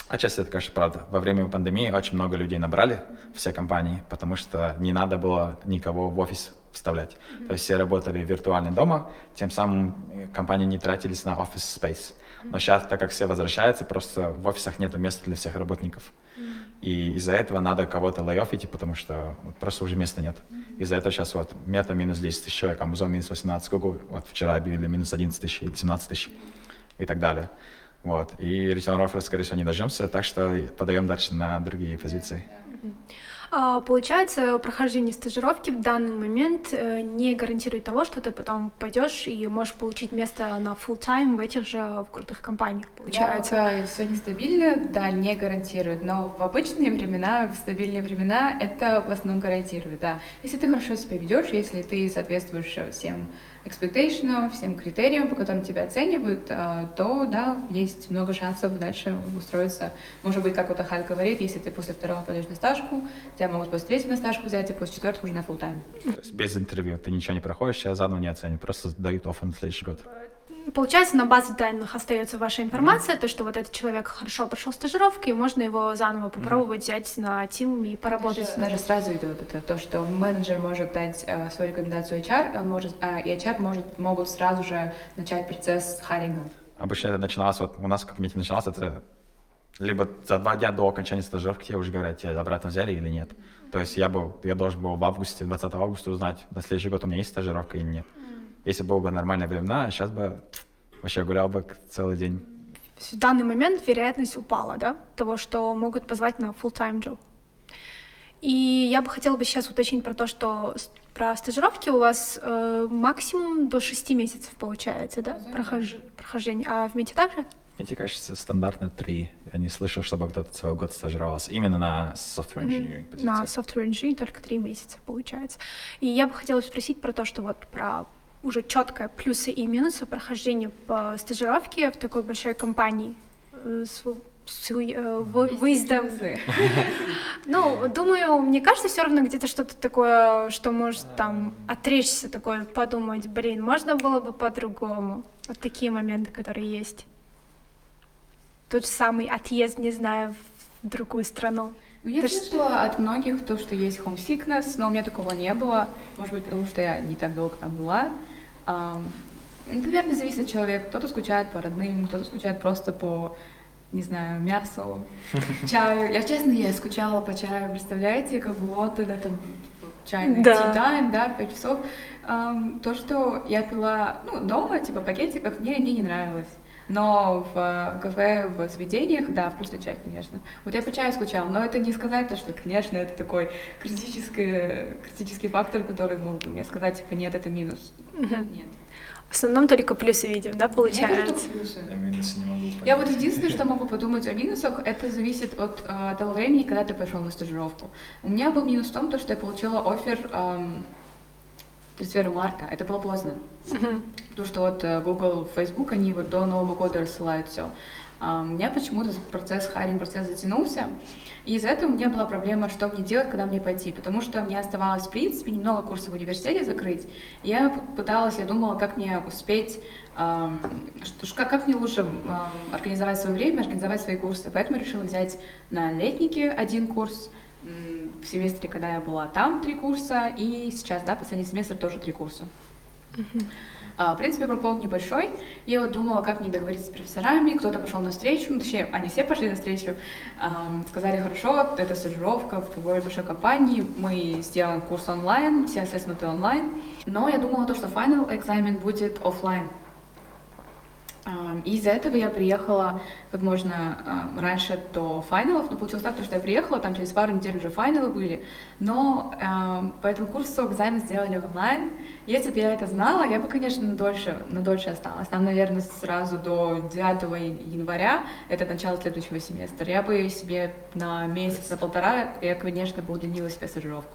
отчасти это, конечно, правда, во время пандемии очень много людей набрали, все компании, потому что не надо было никого в офис вставлять. То есть все работали виртуально дома, тем самым э, компании не тратились на офис space. Но сейчас, так как все возвращаются, просто в офисах нет места для всех работников. И из-за этого надо кого-то лайофить, потому что просто уже места нет. Из-за этого сейчас вот мета минус 10 тысяч человек, Amazon минус 18, Google вот вчера объявили минус 11 тысяч или 17 тысяч и так далее. Вот. И return offer, скорее всего, не дождемся, так что подаем дальше на другие позиции. А, Получается, прохождение стажировки в данный момент э, не гарантирует того, что ты потом пойдешь и можешь получить место на full time в этих же в крутых компаниях. Получается. Получается, все нестабильно, да, не гарантирует, но в обычные времена, в стабильные времена это в основном гарантирует, да. Если ты хорошо себя ведешь, если ты соответствуешь всем expectation, всем критериям, по которым тебя оценивают, а, то, да, есть много шансов дальше устроиться. Может быть, как вот Ахаль говорит, если ты после второго пойдешь на стажку, тебя могут после третьего на стажку взять, и после четвертого уже на full time. То есть без интервью ты ничего не проходишь, тебя заново не оценят, просто дают оффер на следующий год. Получается, на базе данных остается ваша информация, то, что вот этот человек хорошо прошел стажировки, и можно его заново попробовать взять на тим и поработать. ним. Даже сразу идет это то, что менеджер может дать э, свою рекомендацию HR, а может, а, и HR может, могут сразу же начать процесс хайринга. Обычно это начиналось, вот у нас как митинг начинался, это либо за два дня до окончания стажировки тебе уже говорят, тебя обратно взяли или нет. То есть я был, я должен был в августе, 20 августа узнать, на следующий год у меня есть стажировка или нет. Если было бы нормальное времена, сейчас бы вообще гулял бы целый день. В данный момент вероятность упала, да, того, что могут позвать на full-time job. И я бы хотела бы сейчас уточнить про то, что про стажировки у вас э, максимум до 6 месяцев получается, да, прохож- прохождение. А в МИТе также? Мне кажется, стандартно три. Я не слышал, чтобы кто-то целый год стажировался. Именно на software engineering позиции. На software engineering только 3 месяца получается. И я бы хотела спросить про то, что вот про уже четкое плюсы и минусы прохождения по стажировке в такой большой компании э, с, с, э, вы- выездом. Ну, думаю, мне кажется, все равно где-то что-то такое, что может там отречься, такое подумать, блин, можно было бы по-другому. Вот такие моменты, которые есть. Тот же самый отъезд, не знаю, в другую страну. Ну, Я Ты слышала от многих то, что есть homesickness, но у меня такого не было. Может быть, потому что я не так долго там была. Ам, Наверное, зависит от человека. Кто-то скучает по родным, кто-то скучает просто по, не знаю, мясу, чаю. Я, честно, я скучала по чаю. Представляете, как вот это там чайный Да. time, да, пять часов. Ам, То, что я пила, ну, дома, типа, в пакетиках, мне, мне не нравилось. Но в э, кафе, в заведениях, да, вкусный чай, конечно. Вот я по чаю скучала, но это не сказать то, что, конечно, это такой критический, критический фактор, который мог бы мне сказать, типа, нет, это минус. Нет. В основном только плюсы видим, да, Я получается? только плюсы. Я минусы не могу Я понять. вот единственное, что могу подумать о минусах, это зависит от э, того времени, когда ты пошел на стажировку. У меня был минус в том, то, что я получила офер эм, 31 марта. Это было поздно. Потому что вот э, Google, Facebook, они вот до Нового года рассылают все. а, у меня почему-то процесс хайринг процесс затянулся, и из-за этого у меня была проблема, что мне делать, когда мне пойти, потому что мне оставалось, в принципе, немного курсов в университете закрыть. Я пыталась, я думала, как мне успеть, как, мне лучше организовать свое время, организовать свои курсы. Поэтому решила взять на летнике один курс, в семестре, когда я была там, три курса, и сейчас, да, последний семестр тоже три курса. А, В принципе, пропол небольшой. Я вот думала, как мне договориться с профессорами. Кто-то пошел на встречу, ну, точнее, они все пошли на встречу. Ам, Сказали, хорошо, это стажировка в такой большой компании. Мы сделаем курс онлайн, все assessment ы онлайн. Но я думала, то, что final экзамен будет оффлайн. И из-за этого я приехала как можно раньше до файналов, но получилось так, что я приехала, там через пару недель уже файналы были, но ам, по этому курсу экзамен сделали онлайн. Если бы я это знала, я бы, конечно, на дольше, на дольше осталась. Там, наверное, сразу до 9 января, это начало следующего семестра, я бы себе на месяц, на полтора, я, конечно, бы удлинила себе стажировку.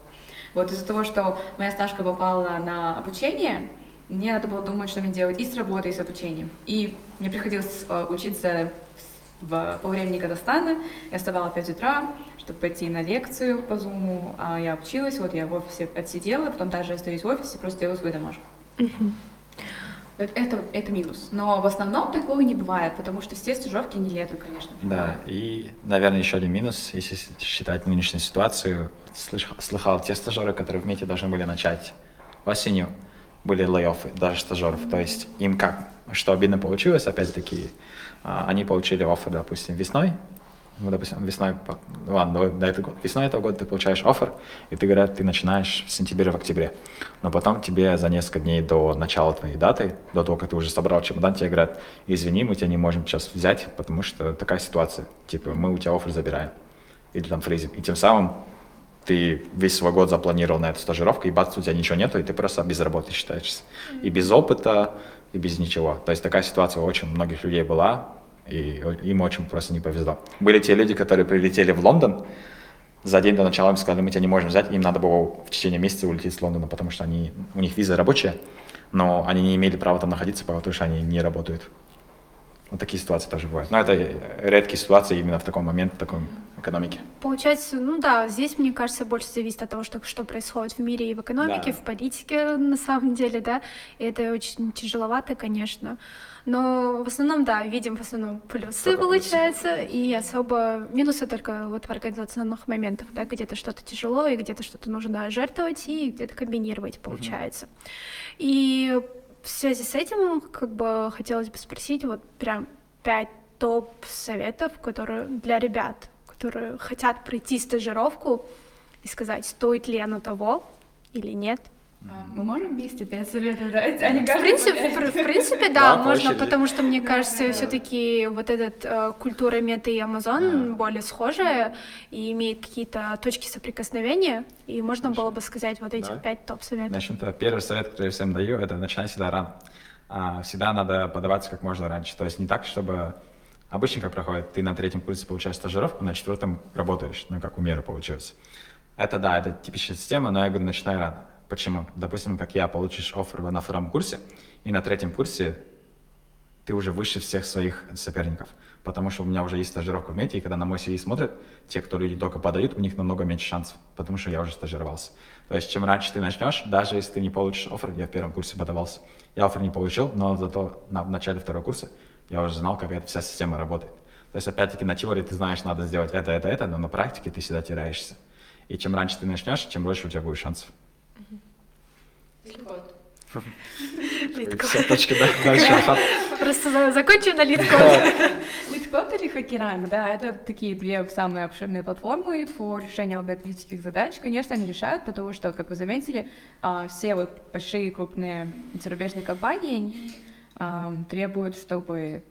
Вот из-за того, что моя стажка попала на обучение, мне надо было думать, что мне делать и с работой, и с обучением. И мне приходилось э, учиться в, по времени Казахстана. Я вставала в 5 утра, чтобы пойти на лекцию по Zoom. А я училась, вот я в офисе отсидела, потом также остаюсь в офисе, просто делаю свою домашку. Это, это минус. Но в основном такого не бывает, потому что все стажировки не летом, конечно. Да, и, наверное, еще один минус, если считать нынешнюю ситуацию. Слыш- Слыхал, те стажеры, которые в МИТе должны были начать осенью, были лей-оффы, даже стажеров. То есть им как, что обидно получилось, опять-таки, а, они получили оффер, допустим, весной, ну, допустим, весной, ладно, давай, да, это год. весной этого года ты получаешь оффер, и ты, говорят, ты начинаешь в сентябре, в октябре. Но потом тебе за несколько дней до начала твоей даты, до того, как ты уже собрал чемодан, тебе говорят, извини, мы тебя не можем сейчас взять, потому что такая ситуация. Типа, мы у тебя оффер забираем. Или там фризим. И тем самым ты весь свой год запланировал на эту стажировку, и бац, у тебя ничего нету, и ты просто без работы считаешься. И без опыта, и без ничего. То есть такая ситуация у очень многих людей была, и им очень просто не повезло. Были те люди, которые прилетели в Лондон, за день до начала им сказали, мы тебя не можем взять, им надо было в течение месяца улететь с Лондона, потому что они, у них виза рабочая, но они не имели права там находиться, потому что они не работают. Вот такие ситуации тоже бывают. Но это редкие ситуации именно в таком моменте, в такой экономике. Получается, ну да, здесь, мне кажется, больше зависит от того, что, что происходит в мире и в экономике, Да. в политике на самом деле, да. И это очень тяжеловато, конечно. Но в основном, да, видим в основном плюсы, Только плюсы. получается, и особо минусы только вот в организационных моментах, да, где-то что-то тяжело, и где-то что-то нужно жертвовать, и где-то комбинировать, получается. И в связи с этим, как бы, хотелось бы спросить, вот прям пять топ-советов, которые для ребят, которые хотят пройти стажировку и сказать, стоит ли оно того или нет. А, Мы можем вместе пять советов дать? а не В принципе, в, в принципе, Да, да, можно, очереди. потому что мне кажется, все-таки вот этот э, культура мета и Amazon более схожая и имеет какие-то точки соприкосновения, и можно было бы сказать вот эти Давай. пять топ-советов. Начнем-то. Первый совет, который я всем даю, это начинать всегда рано. А, Всегда надо подаваться как можно раньше. То есть не так, чтобы обычно как проходит, ты на третьем курсе получаешь стажировку, на четвертом работаешь, ну как у Меры получилось. Это да, это типичная система, но я говорю, начинай рано. Почему? Допустим, как я, получишь оффер на втором курсе, и на третьем курсе ты уже выше всех своих соперников. Потому что у меня уже есть стажировка в мете, и когда на мой CV смотрят, те, кто люди только подают, у них намного меньше шансов, потому что я уже стажировался. То есть, чем раньше ты начнешь, даже если ты не получишь оффер, я в первом курсе подавался, я оффер не получил, но зато на, в начале второго курса я уже знал, как эта вся система работает. То есть, опять-таки, на теории ты знаешь, надо сделать это, это, это, но на практике ты всегда теряешься. И чем раньше ты начнешь, чем больше у тебя будет шансов. Все, точка, да, дальше. Просто за- закончу на литку. Литкод или Хакерайм, да, это такие две самые обширные платформы по решению алгоритмических задач. Конечно, они решают, потому что, как вы заметили, а, все вот большие крупные зарубежные компании а, требуют, чтобы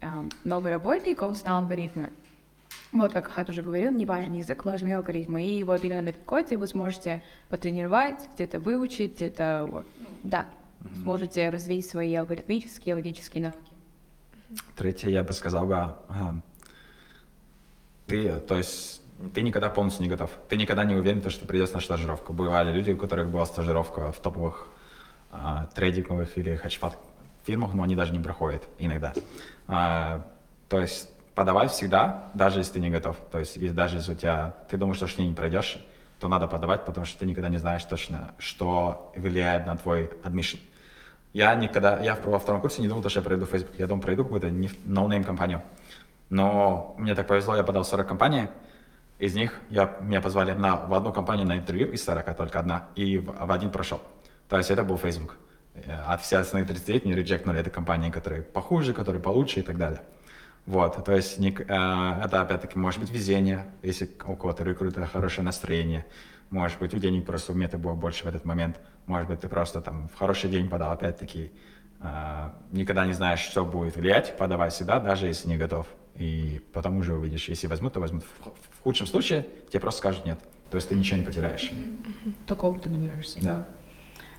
а, новый работник, он знал алгоритмы. Вот, как Хат уже говорил, не важен язык, важны алгоритмы. И вот именно на Литкоде вы сможете потренировать, где-то выучить, где-то, вот, да, сможете развить свои алгоритмические, логические навыки. Третье, я бы сказал, бы, ага, ты, то есть, ты никогда полностью не готов. Ты никогда не уверен, то, что придешь на стажировку. Бывали люди, у которых была стажировка в топовых а, трейдинговых или хедж фирмах, но они даже не проходят иногда. А, То есть подавай всегда, даже если ты не готов. То есть и даже если у тебя, ты думаешь, что ты не пройдешь, то надо подавать, потому что ты никогда не знаешь точно, что влияет на твой admission. Я никогда, я во втором курсе не думал, что я пройду в Facebook. Я думал, пройду какую-то no-name компанию. Но мне так повезло, я подал 40 компаний, из них я, меня позвали на, в одну компанию на интервью, из 40 только одна, и в, в один прошел. То есть это был Facebook. А все остальные 39 не реджектнули, это компании, которые похуже, которые получше и так далее. Вот, то есть не, э, это опять-таки может быть везение, если у кого-то рекрутера хорошее настроение, может быть у денег просто у меня было больше в этот момент, может быть ты просто там в хороший день подал, опять-таки э, никогда не знаешь, что будет влиять, подавай всегда, даже если не готов. И потом уже увидишь, если возьмут, то возьмут. В, в худшем случае тебе просто скажут нет. То есть ты ничего не потеряешь. Только опыта набираешься. Да.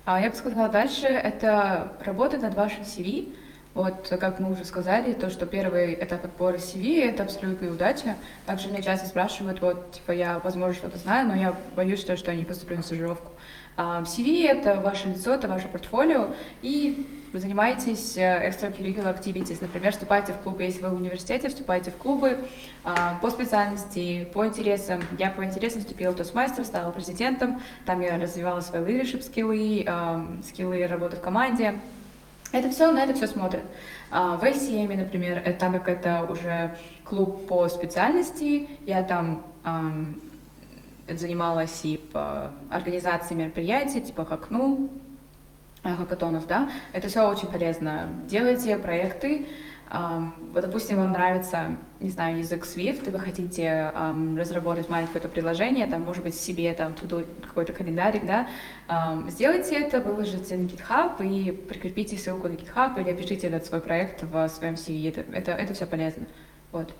А я бы сказала дальше, это работа над вашим CV. Вот, как мы уже сказали, то, что первый этап отбора CV — это абсолютная удача. Также меня часто спрашивают, вот, типа, я, возможно, что-то знаю, но я боюсь, что, что я не поступлю на стажировку. А CV — это ваше лицо, это ваше портфолио, и вы занимаетесь extracurricular activities, например, вступаете в клубы, если вы в университете, вступаете в клубы а, по специальности, по интересам. Я по интересам вступила в Toastmasters, стала президентом, там я развивала свои leadership скиллы, скиллы работы в команде. Это все, на это все смотрят. А, в ACM, например, это, так как это уже клуб по специальности, я там ам, занималась и по организации мероприятий, типа как, ну, хакатонов, да, это все очень полезно. Делайте проекты, вот, допустим, вам нравится, не знаю, язык Swift, и вы хотите um, разработать маленькое какое-то приложение, там, может быть, себе там туда какой-то календарик, да, um, сделайте это, выложите на GitHub и прикрепите ссылку на GitHub или опишите этот свой проект в своем CV. Это, это, это все полезно. Вот.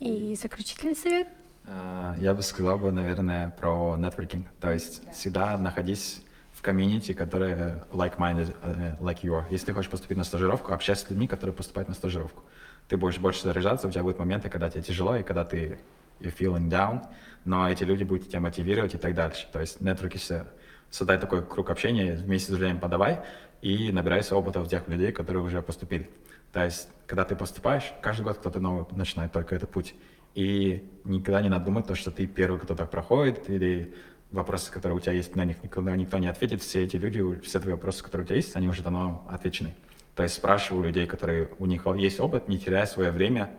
И заключительный совет? А, я бы сказал бы, наверное, про нетворкинг. То есть всегда находись в комьюнити, которые like-minded, uh, like you are. Если ты хочешь поступить на стажировку, общайся с людьми, которые поступают на стажировку. Ты будешь больше заряжаться, у тебя будут моменты, когда тебе тяжело, и когда ты you're feeling down, но эти люди будут тебя мотивировать и так дальше. То есть нетворкишься, создай такой круг общения, вместе с друзьями подавай и набирайся опыта у тех людей, которые уже поступили. То есть, когда ты поступаешь, каждый год кто-то новый начинает только этот путь. И никогда не надо думать, то, что ты первый, кто так проходит, или вопросы, которые у тебя есть, на них никто, никто не ответит. Все эти люди, все твои вопросы, которые у тебя есть, они уже давно отвечены. То есть спрашиваю людей, которые у них есть опыт, не теряя свое время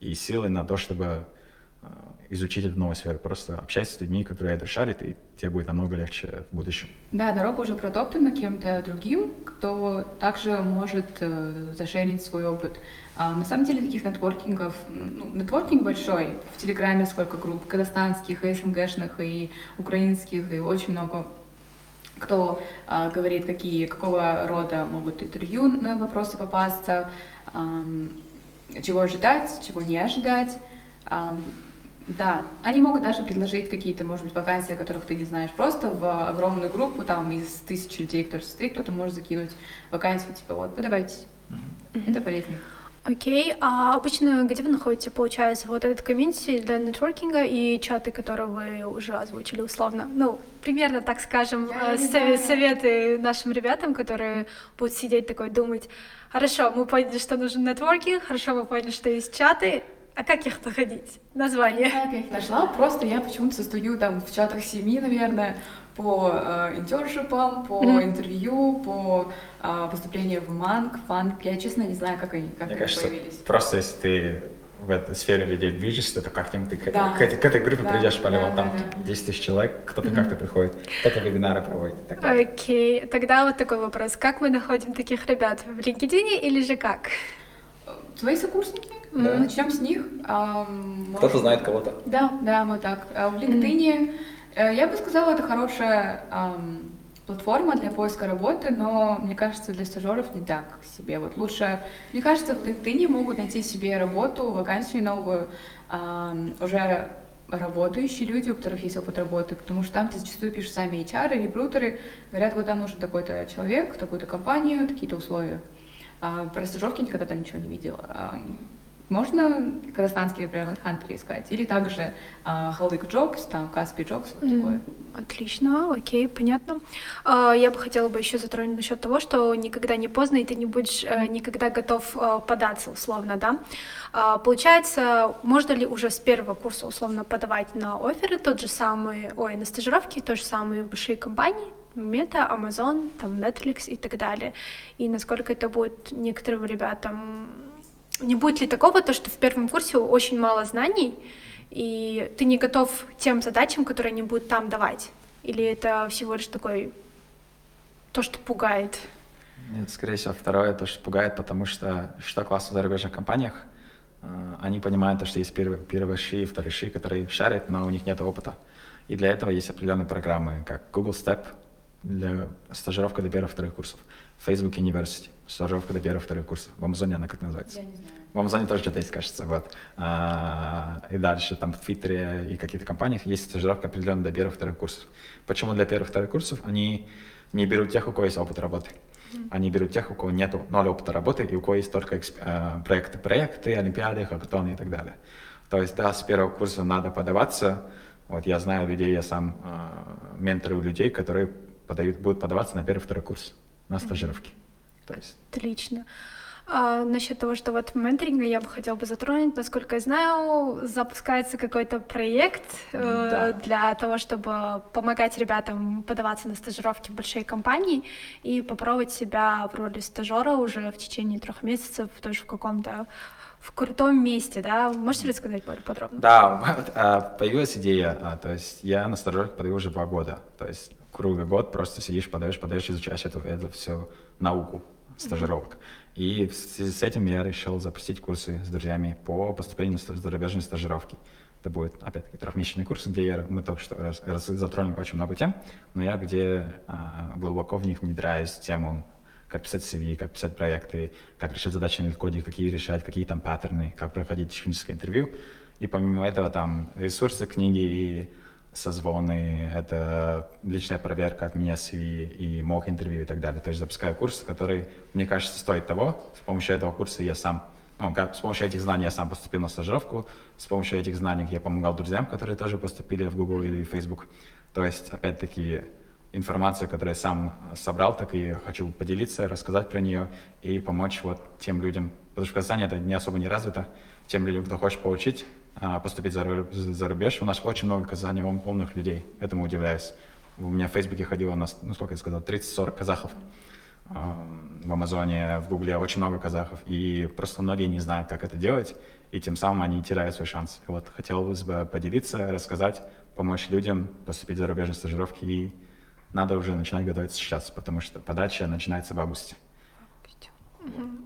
и силы на то, чтобы э, изучить эту новую сферу. Просто общайся с людьми, которые это шарят, и тебе будет намного легче в будущем. Да, дорога уже протоптана кем-то другим, кто также может э, зашерить свой опыт. А, на самом деле таких нетворкингов, ну, нетворкинг большой, в Телеграме сколько групп, казахстанских, и СНГшных, и украинских, и очень много кто а, говорит, какие, какого рода могут интервью на вопросы попасться, а, чего ожидать, чего не ожидать. А, да, они могут даже предложить какие-то, может быть, вакансии, о которых ты не знаешь. Просто в огромную группу, там, из тысячи людей, кто состоит, кто-то может закинуть вакансию, типа, вот, подавайтесь. Mm-hmm. Это полезно. Окей, okay. а обычно где вы находите, получается, вот этот комьюнити для нетворкинга и чаты, которые вы уже озвучили условно? Ну, примерно, так скажем, э, совет, советы нашим ребятам, которые будут сидеть такой думать, хорошо, мы поняли, что нужен нетворкинг, хорошо, мы поняли, что есть чаты, а как их находить? Название? Как я их нашла? Просто я почему-то состою там в чатах семьи, наверное, по э, интершипам, по mm-hmm. интервью, по э, поступлению в МАНК, ФАНК. Я, честно, не знаю, как они, как Мне они кажется, появились. просто если ты в этой сфере людей движешься, то как-нибудь ты Да. к, этой, к этой группе Да, придешь по-любому. да, там да, да. 10 тысяч человек, кто-то как-то приходит, кто-то вебинары проводит. Окей, тогда вот такой вопрос. Как мы находим таких ребят? В LinkedIn или же как? Твои сокурсники? Да. Начнем с них. Кто-то знает кого-то. Да, да, вот так. А В LinkedIn, э, я бы сказала, это хорошая платформа для поиска работы, но мне кажется, для стажеров не так себе. Вот лучше, мне кажется, в LinkedIn могут найти себе работу, вакансию новую, уже работающие люди, у которых есть опыт работы, потому что там зачастую пишут сами HR, рекрутеры, говорят, вот там нужен такой-то человек, такую-то компанию, такие-то условия. А, про стажировки никогда там ничего не видела. А, можно казахстанский, например, Hunter искать, или также Халдык Джокс, там Каспи Джокс, вот такое. Отлично, окей, понятно. Я бы хотела бы еще затронуть насчет того, что никогда не поздно, и ты не будешь э, никогда готов э, податься, условно, да. Получается, можно ли уже с первого курса, условно, подавать на оферы тот же самый, ой, на стажировки, то же самые большие компании, Мета, Amazon, там, Netflix и так далее. И насколько это будет некоторым ребятам... Не будет ли такого, то, что в первом курсе очень мало знаний, и ты не готов тем задачам, которые они будут там давать? Или это всего лишь такой то, что пугает? Нет, скорее всего, второе, то, что пугает, потому что что классно в зарубежных компаниях, э, они понимают, то, что есть первые, первые ши вторые ши, которые шарят, но у них нет опыта. И для этого есть определенные программы, как Google Step, для стажировка до первых вторых курсов, Facebook University, стажировка до первых вторых курсов. В Амазоне она как называется? В Амазоне тоже что-то есть, кажется, вот. А, и дальше там в Твиттере и каких-то компаниях есть стажировка определенно до первых вторых курсов. Почему для первых вторых курсов? Они не берут тех, у кого есть опыт работы. Они берут тех, у кого нету ноль опыта работы, и у кого есть только эксп- э, проекты, проекты, олимпиады, хакатоны и так далее. То есть, да, с первого курса надо подаваться. Вот я знаю людей, я сам э, менторю людей, которые подают, будут подаваться на первый, второй курс на стажировки. То есть, Отлично. А, насчет того, что вот менторинга я бы хотела бы затронуть. Насколько я знаю, запускается какой-то проект э, Да. для того, чтобы помогать ребятам подаваться на стажировки в большие компании и попробовать себя в роли стажера уже в течение трех месяцев, тоже в каком-то в крутом месте, да? Можете рассказать более подробно? Да, а, появилась идея, а, то есть я на стажировке подаю уже два года, то есть круглый год просто сидишь, подаешь, подаешь, изучаешь эту, эту всю науку стажировок. И в связи с этим я решил запустить курсы с друзьями по поступлению на зарубежные стажировки. Это будет, опять-таки, трехмесячный курс, где я, мы только что раз- раз- затронем очень много тем, но я где а, глубоко в них внедряюсь тему как писать CV, как писать проекты, как решать задачи на коде, какие решать, какие там паттерны, как проходить техническое интервью. И помимо этого там ресурсы, книги и созвоны, это личная проверка от меня CV и мог интервью и так далее. То есть запускаю курс, который, мне кажется, стоит того. С помощью этого курса я сам, ну, как, с помощью этих знаний я сам поступил на стажировку, с помощью этих знаний я помогал друзьям, которые тоже поступили в Google или Facebook. То есть, опять-таки, информацию, которую я сам собрал, так и хочу поделиться, рассказать про нее и помочь вот тем людям, потому что в Казахстане это не особо не развито, тем людям, кто хочет получить, поступить за, за рубеж. У нас очень много умных людей, этому удивляюсь. У меня в Фейсбуке ходило, у нас, ну сколько я сказал, 30-40 казахов. А, В Амазоне, в Гугле очень много казахов, и просто многие не знают, как это делать, и тем самым они теряют свой шанс. И вот хотелось бы поделиться, рассказать, помочь людям поступить в зарубежные стажировки, и надо уже начинать готовиться сейчас, потому что подача начинается в августе.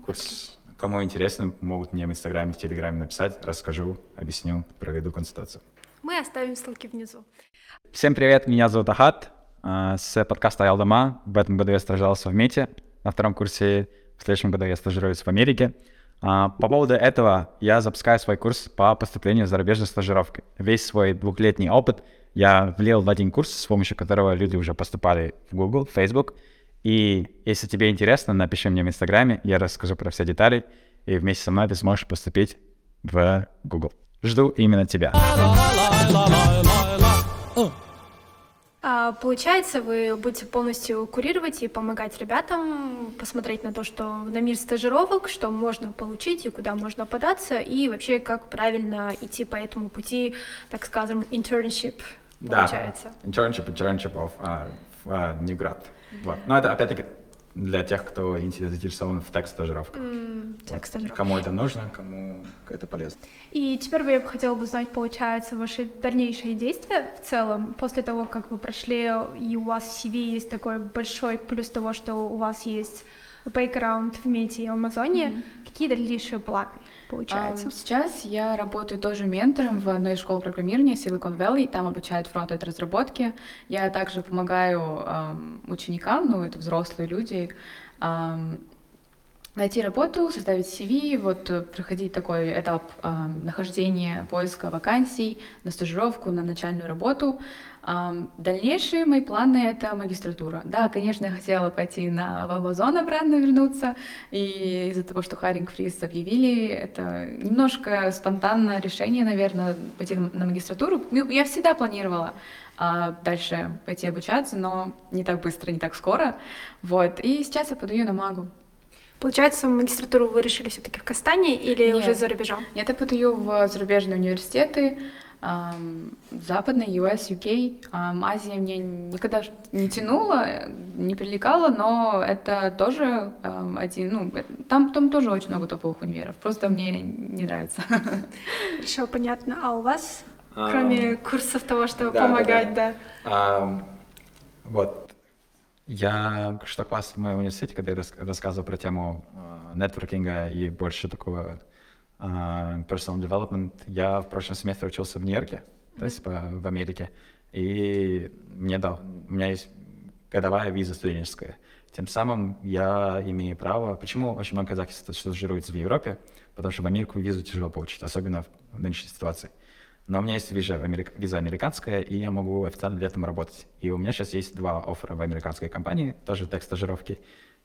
Курс, кому интересно, могут мне в Инстаграме, в Телеграме написать, расскажу, объясню, проведу консультацию. Мы оставим ссылки внизу. Всем привет, меня зовут Ахат, э, с подкаста Алдама. В этом году я стажировался в МЕТе, на втором курсе, в следующем году я стажируюсь в Америке. А, По поводу этого я запускаю свой курс по поступлению в зарубежную стажировку. Весь свой двухлетний опыт я влил в один курс, с помощью которого люди уже поступали в Google, Facebook. И если тебе интересно, напиши мне в Инстаграме, я расскажу про все детали, и вместе со мной ты сможешь поступить в Google. Жду именно тебя. А, Получается, вы будете полностью курировать и помогать ребятам посмотреть на то, что на мир стажировок, что можно получить и куда можно податься, и вообще как правильно идти по этому пути, так скажем, internship, получается. Да, internship, internship of uh, uh, Ниград. Вот. Но это опять-таки для тех, кто интерес- заинтересован в тест-стажировках. М, так, стажировка. Кому это нужно, кому это полезно. И теперь бы я бы хотела бы узнать, получается, ваши дальнейшие действия в целом, после того, как вы прошли, и у вас в CV есть такой большой плюс того, что у вас есть бэкграунд в Мете и Амазоне, какие дальнейшие планы, получается? Ам, Сейчас я работаю тоже ментором в одной из школ программирования Silicon Valley, там обучают фронт-энд разработки. Я также помогаю ам, ученикам, ну это взрослые люди, ам, найти работу, составить CV, вот э, проходить такой этап а, нахождения, поиска вакансий, на стажировку, на начальную работу. Дальнейшие мои планы — это магистратура. Да, конечно, я хотела пойти на Валбазон обратно вернуться, и из-за того, что Харинг Фриз объявили, это немножко спонтанное решение, наверное, пойти на магистратуру. Ну, Я всегда планировала а, дальше пойти обучаться, но не так быстро, не так скоро. Вот. И сейчас я подаю на магу. Получается, магистратуру вы решили все-таки в Кастане или Нет. уже за рубежом? Я так подаю в зарубежные университеты, ам, западный, US, UK. Азия мне никогда не тянула, не привлекала, но это тоже один, ну, э, там, там тоже очень много топовых универов, просто мне не нравится. Хорошо, понятно. А у вас, А, кроме курсов того, чтобы да, да, помогать, да. да? А, вот. Я, что класс в моем университете, когда я рас- рассказывал про тему э, нетворкинга и больше такого personal development, я в прошлом семестре учился в Нью-Йорке, то есть в Америке, и мне дал, у меня есть годовая виза студенческая. Тем самым я имею право... Почему очень много казахов стажируются в Европе? Потому что в Америку визу тяжело получить, особенно в нынешней ситуации. Но у меня есть виза, америк- виза американская, и я могу официально летом работать. И у меня сейчас есть два оффера в американской компании, тоже тест стажировки.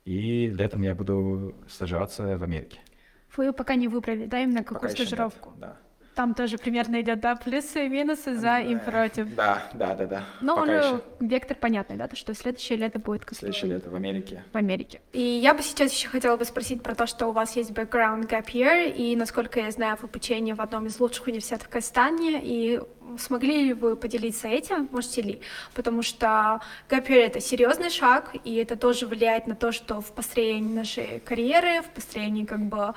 И летом я буду стажироваться в Америке. Вы пока не выбрали, да, именно какую Пока еще нет, стажировку? Да. Там тоже примерно идет, да, плюсы и минусы за и против. Да, да, да, да. Но Пока он, еще. вектор понятный, да, то, что следующее лето будет как Следующее лето в Америке. в Америке. И я бы сейчас еще хотела бы спросить про то, что у вас есть background gap year, и, насколько я знаю, в обучении в одном из лучших университетов Казахстана, и смогли ли вы поделиться этим, можете ли? Потому что gap year — это серьезный шаг, и это тоже влияет на то, что в построении нашей карьеры, в построении как бы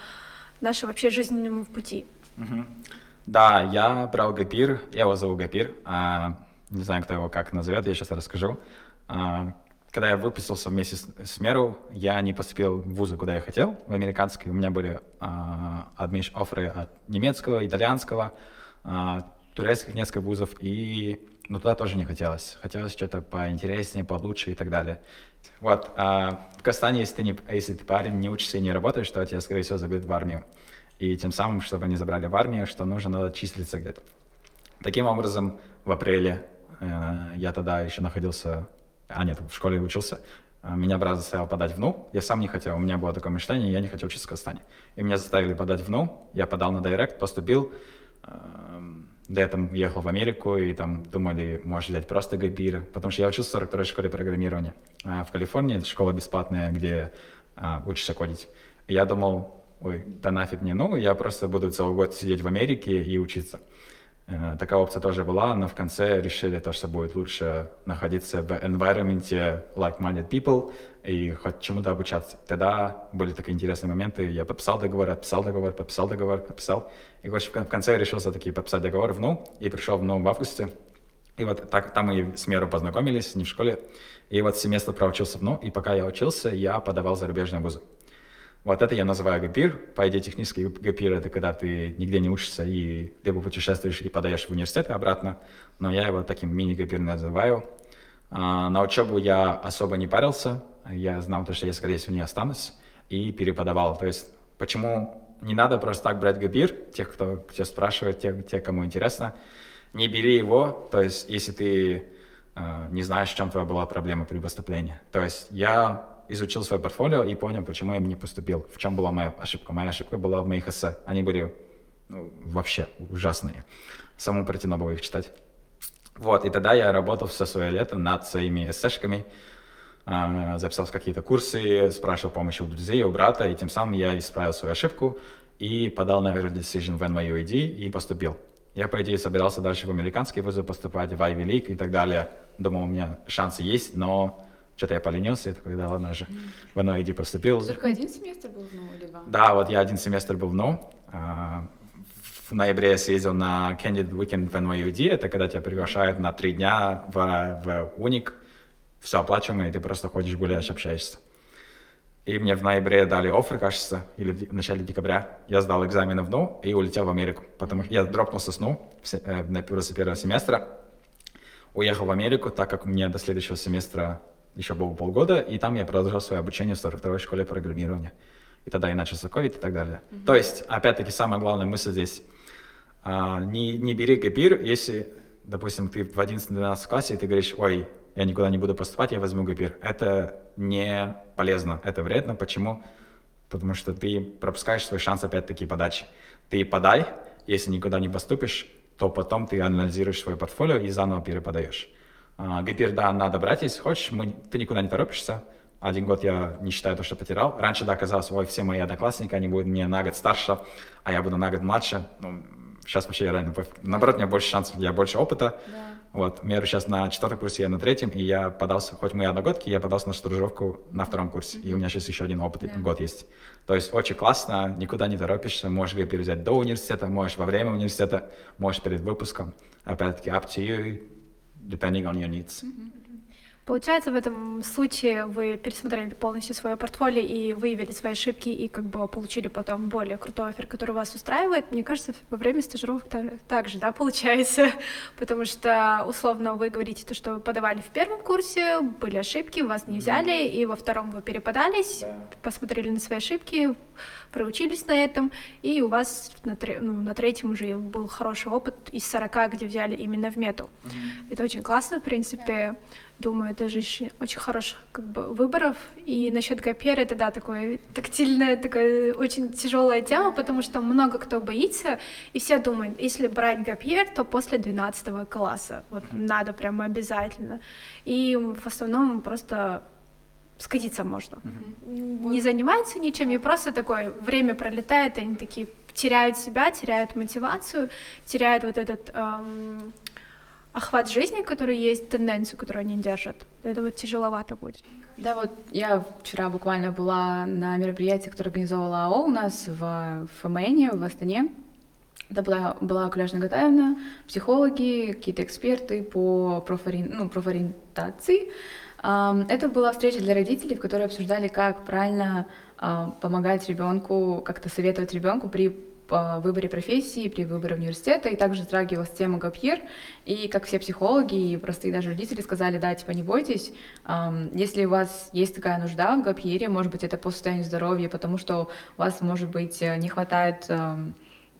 нашего вообще жизненного пути. Мгм. Да, я брал Гапир, я его зову Гапир, а, не знаю, кто его как назовет, я сейчас расскажу. А, когда я выпустился вместе с, с Меру, я не поступил в вузы, куда я хотел, в американский. У меня были а, адмиш офферы от немецкого, итальянского, а, турецких несколько вузов, и ну, туда тоже не хотелось. Хотелось что-то поинтереснее, получше и так далее. Вот, а, в Казахстане, если ты, не, если ты парень, не учишься и не работаешь, то тебя, скорее всего, забьют в армию. И тем самым, чтобы не забрали в армию, что нужно надо числиться где-то. Таким образом, в апреле э, я тогда еще находился, а нет, в школе учился, э, меня брат заставил подать в НУ. Я сам не хотел, у меня было такое мечтание, я не хотел учиться в Казахстане. И меня заставили подать в НУ, я подал на директ, поступил, эм, летом ехал в Америку, и там думали, может взять просто гайпир, потому что я учился в 42-й школе программирования а в Калифорнии, это школа бесплатная, где а, учишься кодить. Я думал, ой, да нафиг мне, ну, я просто буду целый год сидеть в Америке и учиться. Э, Такая опция тоже была, но в конце решили то, что будет лучше находиться в environment like-minded people и хоть чему-то обучаться. Тогда были такие интересные моменты. Я подписал договор, отписал договор, подписал договор, подписал. И короче, в кон- в конце я решился таки подписать договор в НУ и пришел в НУ в августе. И вот так, там мы с Меру познакомились, не в школе. И вот семестр проучился в НУ, и пока я учился, я подавал зарубежные вузы. Вот это я называю гапир. По идее, технический гапир — это когда ты нигде не учишься и либо путешествуешь и подаешь в университет обратно. Но я его таким мини-гапир называю. А, на учебу я особо не парился. Я знал, то, что я, скорее всего, не останусь. И переподавал. То есть, почему не надо просто так брать гапир, тех, кто тебя спрашивает, те, те, кому интересно. Не бери его, то есть, если ты э, не знаешь, в чем твоя была проблема при поступлении. То есть, я изучил свое портфолио и понял, почему я не поступил, в чем была моя ошибка. Моя ошибка была в моих эссе. Они были ну, вообще ужасные. Самому противно было их читать. Вот, и тогда я работал все свое лето над своими эссешками, записался в какие-то курсы, спрашивал помощи у друзей, у брата, и тем самым я исправил свою ошибку и подал на early decision в NYUED и поступил. Я, по идее, собирался дальше в американские вузы поступать, в Ivy League и так далее. Думал, у меня шансы есть, но что-то я поленился, и такой, да ладно же, в NYUED поступил. Только один семестр был, ну, или два? Да, вот я один семестр был в НУ. А, В ноябре я съездил на Candid Weekend в NYUD. Это когда тебя приглашают на три дня в, в Уник. Все оплачиваемо, и ты просто ходишь, гуляешь, общаешься. И мне в ноябре дали оффер, кажется, или в начале декабря. Я сдал экзамены в НУ и улетел в Америку. Потому что я дропнулся с НУ э, на после первого семестра. Уехал в Америку, так как мне до следующего семестра еще было полгода. И там я продолжал свое обучение в 42-й школе программирования. и тогда иначе ковид и так далее. То есть, опять-таки, самая главная мысль здесь, а, не, не бери гапир, если, допустим, ты в 11-12 классе, и ты говоришь, ой, я никуда не буду поступать, я возьму гапир. Это не полезно, это вредно. Почему? Потому что ты пропускаешь свой шанс опять-таки подачи. Ты подай, если никуда не поступишь, то потом ты анализируешь свое портфолио и заново переподаешь. А, гапир, да, надо брать, если хочешь, мы, ты никуда не торопишься. Один год я не считаю то, что потерял. Раньше, да, казалось, ой, все мои одноклассники, они будут мне на год старше, а я буду на год младше. Ну, сейчас вообще я реально, наоборот, у меня больше шансов, я больше опыта. Да. Вот, я сейчас на четвертом курсе, я на третьем, и я подался, хоть мы одногодки, я подался на стажировку на втором курсе, и у меня сейчас еще один опыт, yeah. год есть. То есть очень классно, никуда не торопишься, можешь гапир взять до университета, можешь во время университета, можешь перед выпуском. Опять-таки, up to you, depending on your needs. Mm-hmm. Получается, в этом случае вы пересмотрели полностью свое портфолио и выявили свои ошибки и как бы получили потом более крутой офер, который вас устраивает. Мне кажется, во время стажировок так же, да, получается, потому что условно вы говорите то, что вы подавали в первом курсе, были ошибки, вас не взяли, и во втором вы переподались, посмотрели на свои ошибки, проучились на этом, и у вас на, тре- ну, на третьем уже был хороший опыт из 40, где взяли именно в мету. Mm-hmm. Это очень классно, в принципе. Думаю, это же еще очень хороших как бы, выборов. И насчет Гапера это, да, такое тактильная, такая очень тяжелая тема, потому что много кто боится, и все думают, если брать Гапьер, то после 12 класса. Вот надо прямо обязательно. И в основном просто скатиться можно. Mm-hmm. Не занимаются ничем, и просто такое время пролетает, и они такие теряют себя, теряют мотивацию, теряют вот этот эм, охват жизни, который есть, тенденцию, которую они держат. Это вот тяжеловато будет. Да, вот я вчера буквально была на мероприятии, которое организовала АО у нас в ФМН, в Астане. Это была, была Куляж Нагатаевна, психологи, какие-то эксперты по профори... ну, профориентации. Это была встреча для родителей, в которой обсуждали, как правильно а, помогать ребенку, как-то советовать ребенку при выборе профессии, при выборе университета, и также затрагивалась тема ГАПьер, и как все психологи и простые даже родители сказали, да, типа не бойтесь, если у вас есть такая нужда в ГАПьере, может быть, это по состоянию здоровья, потому что у вас, может быть, не хватает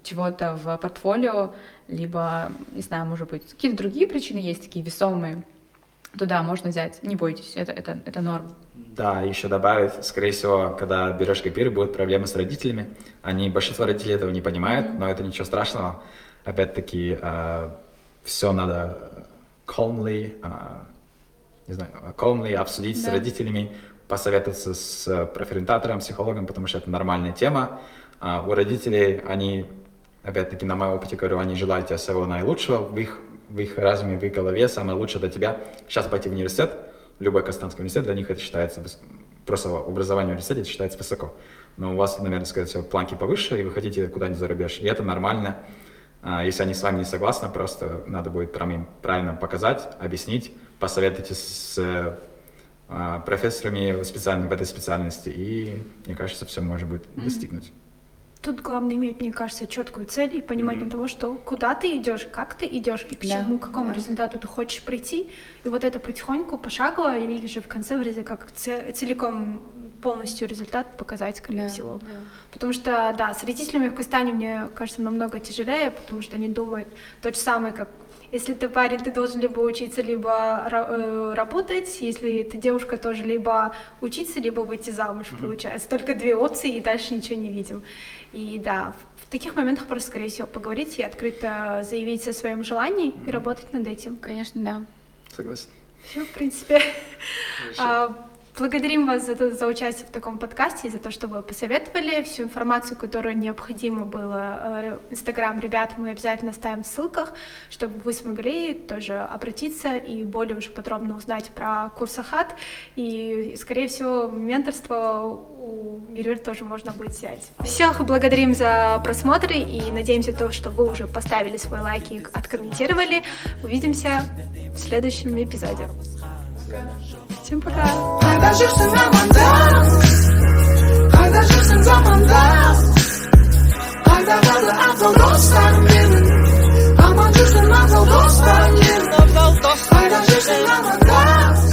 чего-то в портфолио, либо, не знаю, может быть, какие-то другие причины есть, такие весомые, туда можно взять. Не бойтесь, это, это, это норм. Да, еще добавить, скорее всего, когда берешь копир, будут проблемы с родителями. Они, большинство родителей этого не понимают, mm-hmm. но это ничего страшного. Опять-таки, э, все надо calmly, э, не знаю, calmly обсудить да. с родителями, посоветоваться с профориентатором, психологом, потому что это нормальная тема. Э, у родителей, они, опять-таки, на моем опыте говорю, они желают тебе всего наилучшего в их в их разуме, в их голове самое лучшее для тебя сейчас пойти в университет, любой Казахстанский университет, для них это считается, просто образование в университете это считается высоко. Но у вас, наверное, сказать, все, планки повыше, и вы хотите куда-нибудь за рубеж. И это нормально. А, если они с вами не согласны, просто надо будет прям им правильно показать, объяснить, посоветуйтесь с а, профессорами специальными в этой специальности, и, мне кажется, все может быть достигнуть. Тут главное иметь, мне кажется, четкую цель и понимание mm-hmm. того, что куда ты идешь, как ты идешь и к да. чему, к какому да. результату ты хочешь прийти. И вот это потихоньку, пошагово, или же в конце вроде как целиком полностью результат показать, скорее да. всего. Да. Потому что, да, с родителями в Казахстане, мне кажется, намного тяжелее, потому что они думают то же самое, как если ты парень, ты должен либо учиться, либо э, работать. Если ты девушка, тоже либо учиться, либо выйти замуж, mm-hmm. получается. Только две опции, и дальше ничего не видим. И да, в таких моментах просто, скорее всего, поговорить и открыто заявить о своем желании mm-hmm. и работать над этим. Конечно, да. Согласен. Все, в принципе. Благодарим вас за, за участие в таком подкасте за то, что вы посоветовали. Всю информацию, которую необходимо было, э, Инстаграм ребят мы обязательно ставим в ссылках, чтобы вы смогли тоже обратиться и более уже подробно узнать про курс Ахат. И, скорее всего, менторство у Мирюр тоже можно будет взять. Всех благодарим за просмотры и надеемся, то, что вы уже поставили свой лайк и откомментировали. Увидимся в следующем эпизоде. Всем пока. Қайда жүрсің аманда қайда жүрсің заманда қайда қалды ақыл достарым менің аман жүрсін ақыл достарым менің қайда жүрсің аманда